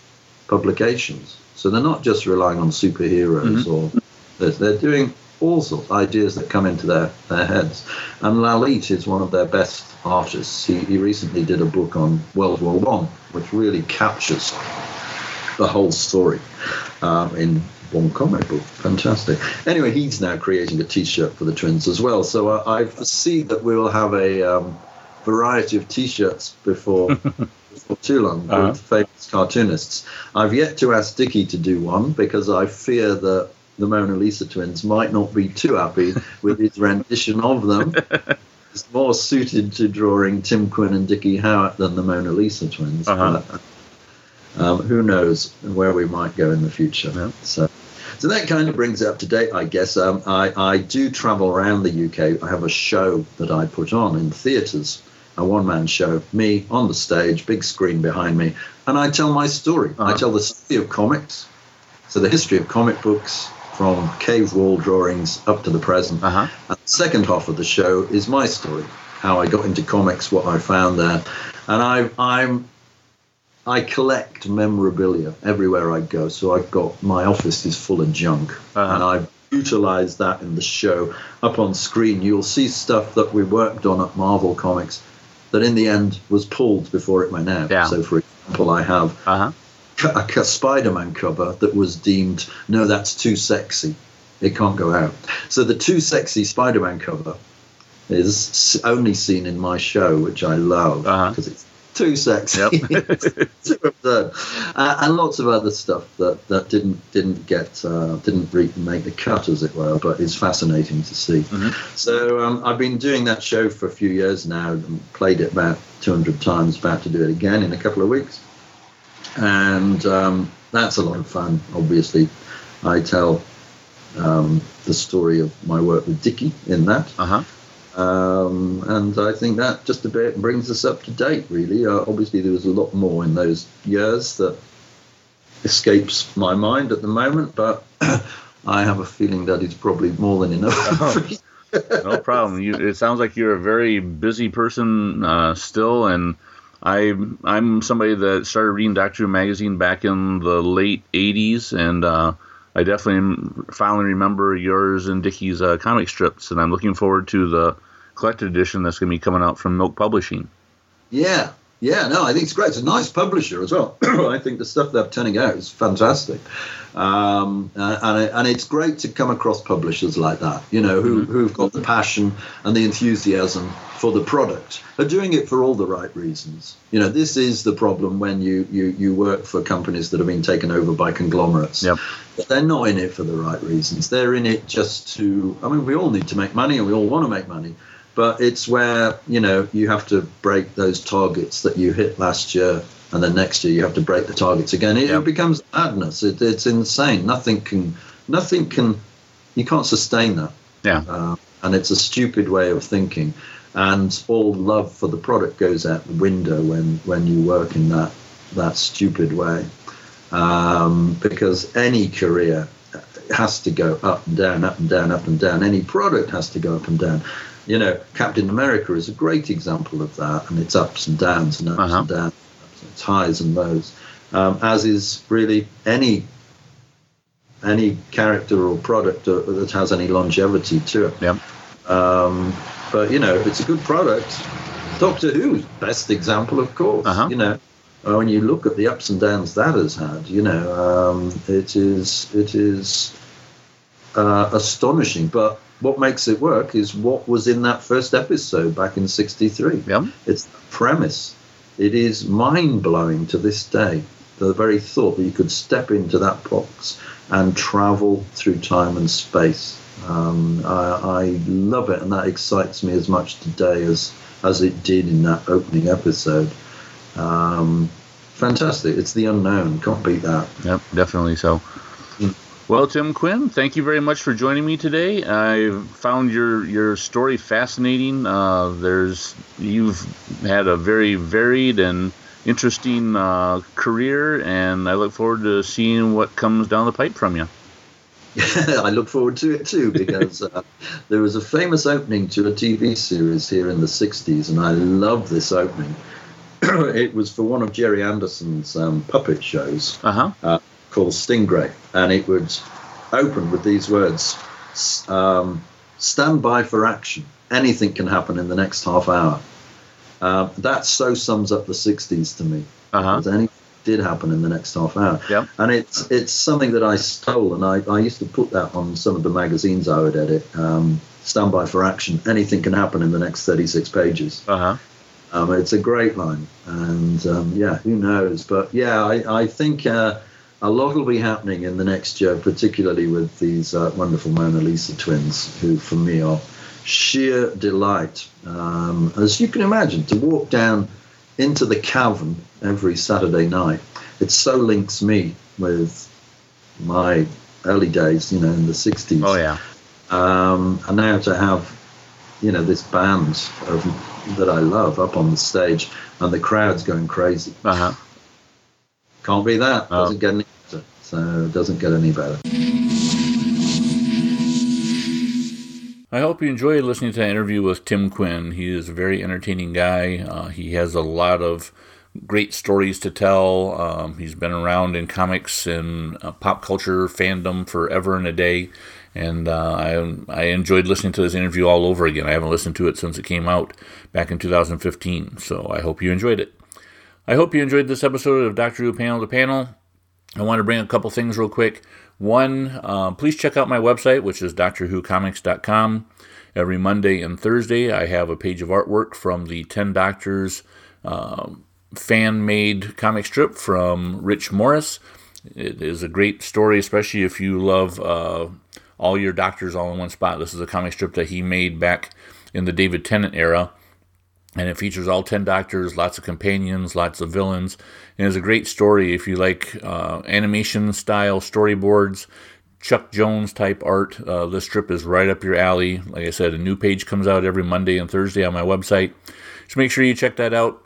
publications, so they're not just relying on superheroes mm-hmm. or they're, they're doing all sorts of ideas that come into their, their heads. And Lalit is one of their best artists. He, he recently did a book on World War One, which really captures the whole story um, in one comic book. Fantastic. Anyway, he's now creating a T-shirt for the twins as well. So uh, I foresee that we will have a um, variety of T-shirts before. before too long uh-huh. with famous cartoonists. I've yet to ask Dicky to do one because I fear that the Mona Lisa twins might not be too happy with his rendition of them. It's more suited to drawing Tim Quinn and Dicky Howett than the Mona Lisa twins. Uh-huh. But, um, who knows where we might go in the future. Yeah. So, so that kind of brings it up to date, I guess. Um, I, I do travel around the UK. I have a show that I put on in theatres, a one man show, me on the stage, big screen behind me, and I tell my story. Uh-huh. I tell the story of comics, so the history of comic books, from cave wall drawings up to the present. Uh-huh. And the second half of the show is my story, how I got into comics, what I found there, and I, I'm I collect memorabilia everywhere I go. So I've got my office is full of junk, uh-huh. and I've utilized that in the show. Up on screen, you'll see stuff that we worked on at Marvel Comics that in the end was pulled before it went out. Yeah. So, for example, I have Uh-huh. A Spider-Man cover that was deemed no, that's too sexy. It can't go out. So the too sexy Spider-Man cover is only seen in my show, which I love because uh-huh. it's too sexy, yep. too absurd, uh, and lots of other stuff that, that didn't didn't get uh, didn't re- make the cut, as it were, but it's fascinating to see. Mm-hmm. So um, I've been doing that show for a few years now, and played it about 200 times. About to do it again in a couple of weeks, and um, that's a lot of fun. Obviously, I tell um, the story of my work with Dicky in that. Uh-huh. Um, and I think that just a bit brings us up to date, really. Uh, obviously, there was a lot more in those years that escapes my mind at the moment, but I have a feeling that it's probably more than enough. Oh, no problem. You, it sounds like you're a very busy person uh, still, and I I'm somebody that started reading Doctor Who magazine back in the late '80s, and uh, I definitely finally remember yours and Dicky's uh, comic strips, and I'm looking forward to the collected edition that's going to be coming out from Miwk Publishing. Yeah, yeah, no, I think it's great. It's a nice publisher as well. I think the stuff they're turning out is fantastic, um, and and it's great to come across publishers like that. You know, who mm-hmm. who've got the passion and the enthusiasm for the product, are doing it for all the right reasons. You know, this is the problem when you you you work for companies that have been taken over by conglomerates. Yep. They're not in it for the right reasons. They're in it just to. I mean, we all need to make money, and we all want to make money but it's where you know you have to break those targets that you hit last year and then next year you have to break the targets again. It, it becomes madness. It, it's insane. Nothing can nothing can you can't sustain that. Yeah. Uh, and it's a stupid way of thinking. And all love for the product goes out the window when when you work in that that stupid way. Um, because any career has to go up and down up and down up and down. Any product has to go up and down you know, Captain America is a great example of that, and its ups and downs and ups uh-huh. and downs, its highs and lows, um, as is really any any character or product that has any longevity to it. Yeah. Um, but you know, if it's a good product, Doctor Who's best example, of course. Uh-huh. You know, uh, when you look at the ups and downs that has had, you know, um, it is it is uh, astonishing. But what makes it work is what was in that first episode back in 63. Yeah. It's the premise. It is mind blowing to this day. The very thought that you could step into that box and travel through time and space. Um, I, I, love it, and that excites me as much today as, as it did in that opening episode. Um, fantastic. It's the unknown. Can't beat that. Yep, definitely so. Well, Tim Quinn, thank you very much for joining me today. I found your your story fascinating. Uh, there's you've had a very varied and interesting uh, career, and I look forward to seeing what comes down the pipe from you. I look forward to it too because uh, there was a famous opening to a TV series here in the 60s, and I love this opening. it was for one of Gerry Anderson's um, puppet shows. Uh-huh. Uh, called Stingray, and it would open with these words um, Stand by for action. Anything can happen in the next half hour. Uh, that so sums up the 60s to me. Uh-huh. Anything did happen in the next half hour. Yep. And it's it's something that I stole, and I, I used to put that on some of the magazines I would edit. Um, stand by for action. Anything can happen in the next 36 pages. Uh-huh. Um, it's a great line, and um, yeah, who knows? But yeah, I, I think uh, a lot will be happening in the next year, particularly with these uh, wonderful Mona Lisa twins, who for me are sheer delight. Um, as you can imagine, to walk down into the cavern every Saturday night, it so links me with my early days, you know, in the 60s. Oh, yeah. Um, and now to have, you know, this band of, that I love up on the stage and the crowd's going crazy. Uh-huh. Can't be that. Oh. Doesn't get any better. So it doesn't get any better. I hope you enjoyed listening to that interview with Tim Quinn. He is a very entertaining guy. Uh, he has a lot of great stories to tell. Um, he's been around in comics and uh, pop culture fandom forever and a day. And uh, I, I enjoyed listening to this interview all over again. I haven't listened to it since it came out back in 2015. So I hope you enjoyed it. I hope you enjoyed this episode of Doctor Who Panel to Panel. I want to bring a couple things real quick. One, uh, please check out my website, which is DoctorWhoComics.com. Every Monday and Thursday, I have a page of artwork from the 10 Doctors uh, fan made comic strip from Rich Morris. It is a great story, especially if you love uh, all your doctors all in one spot. This is a comic strip that he made back in the David Tennant era. And it features all 10 doctors, lots of companions, lots of villains. And it's a great story if you like uh, animation style storyboards, Chuck Jones type art. Uh, this strip is right up your alley. Like I said, a new page comes out every Monday and Thursday on my website. So make sure you check that out.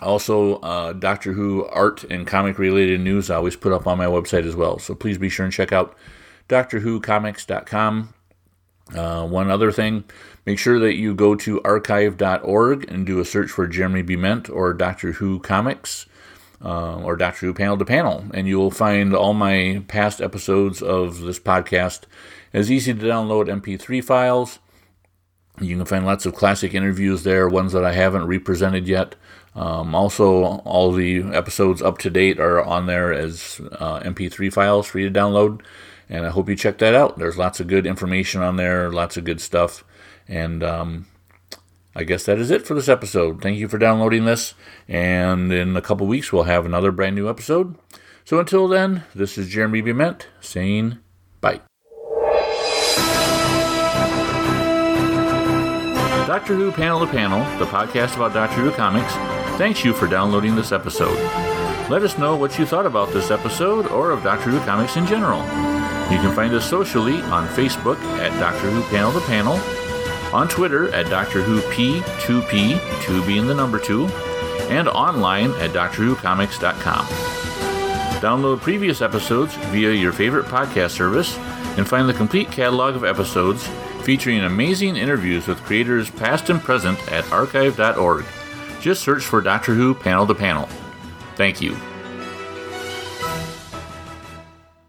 Also, uh, Doctor Who art and comic related news I always put up on my website as well. So please be sure and check out DoctorWhoComics.com. Uh, one other thing, make sure that you go to archive.org and do a search for Jeremy Bement or Doctor Who Comics uh, or Doctor Who Panel to Panel, and you will find all my past episodes of this podcast as easy to download MP3 files. You can find lots of classic interviews there, ones that I haven't represented yet. Um, also, all the episodes up to date are on there as uh, MP3 files for you to download. And I hope you check that out. There's lots of good information on there, lots of good stuff. And um, I guess that is it for this episode. Thank you for downloading this. And in a couple weeks, we'll have another brand new episode. So until then, this is Jeremy Bement saying bye. Doctor Who Panel to Panel, the podcast about Doctor Who comics, thanks you for downloading this episode. Let us know what you thought about this episode or of Doctor Who comics in general. You can find us socially on Facebook at Doctor Who Panel to Panel, on Twitter at Doctor Who P2P, 2 being the number 2, and online at DoctorWhoComics.com. Download previous episodes via your favorite podcast service and find the complete catalog of episodes featuring amazing interviews with creators past and present at archive.org. Just search for Doctor Who Panel to Panel. Thank you.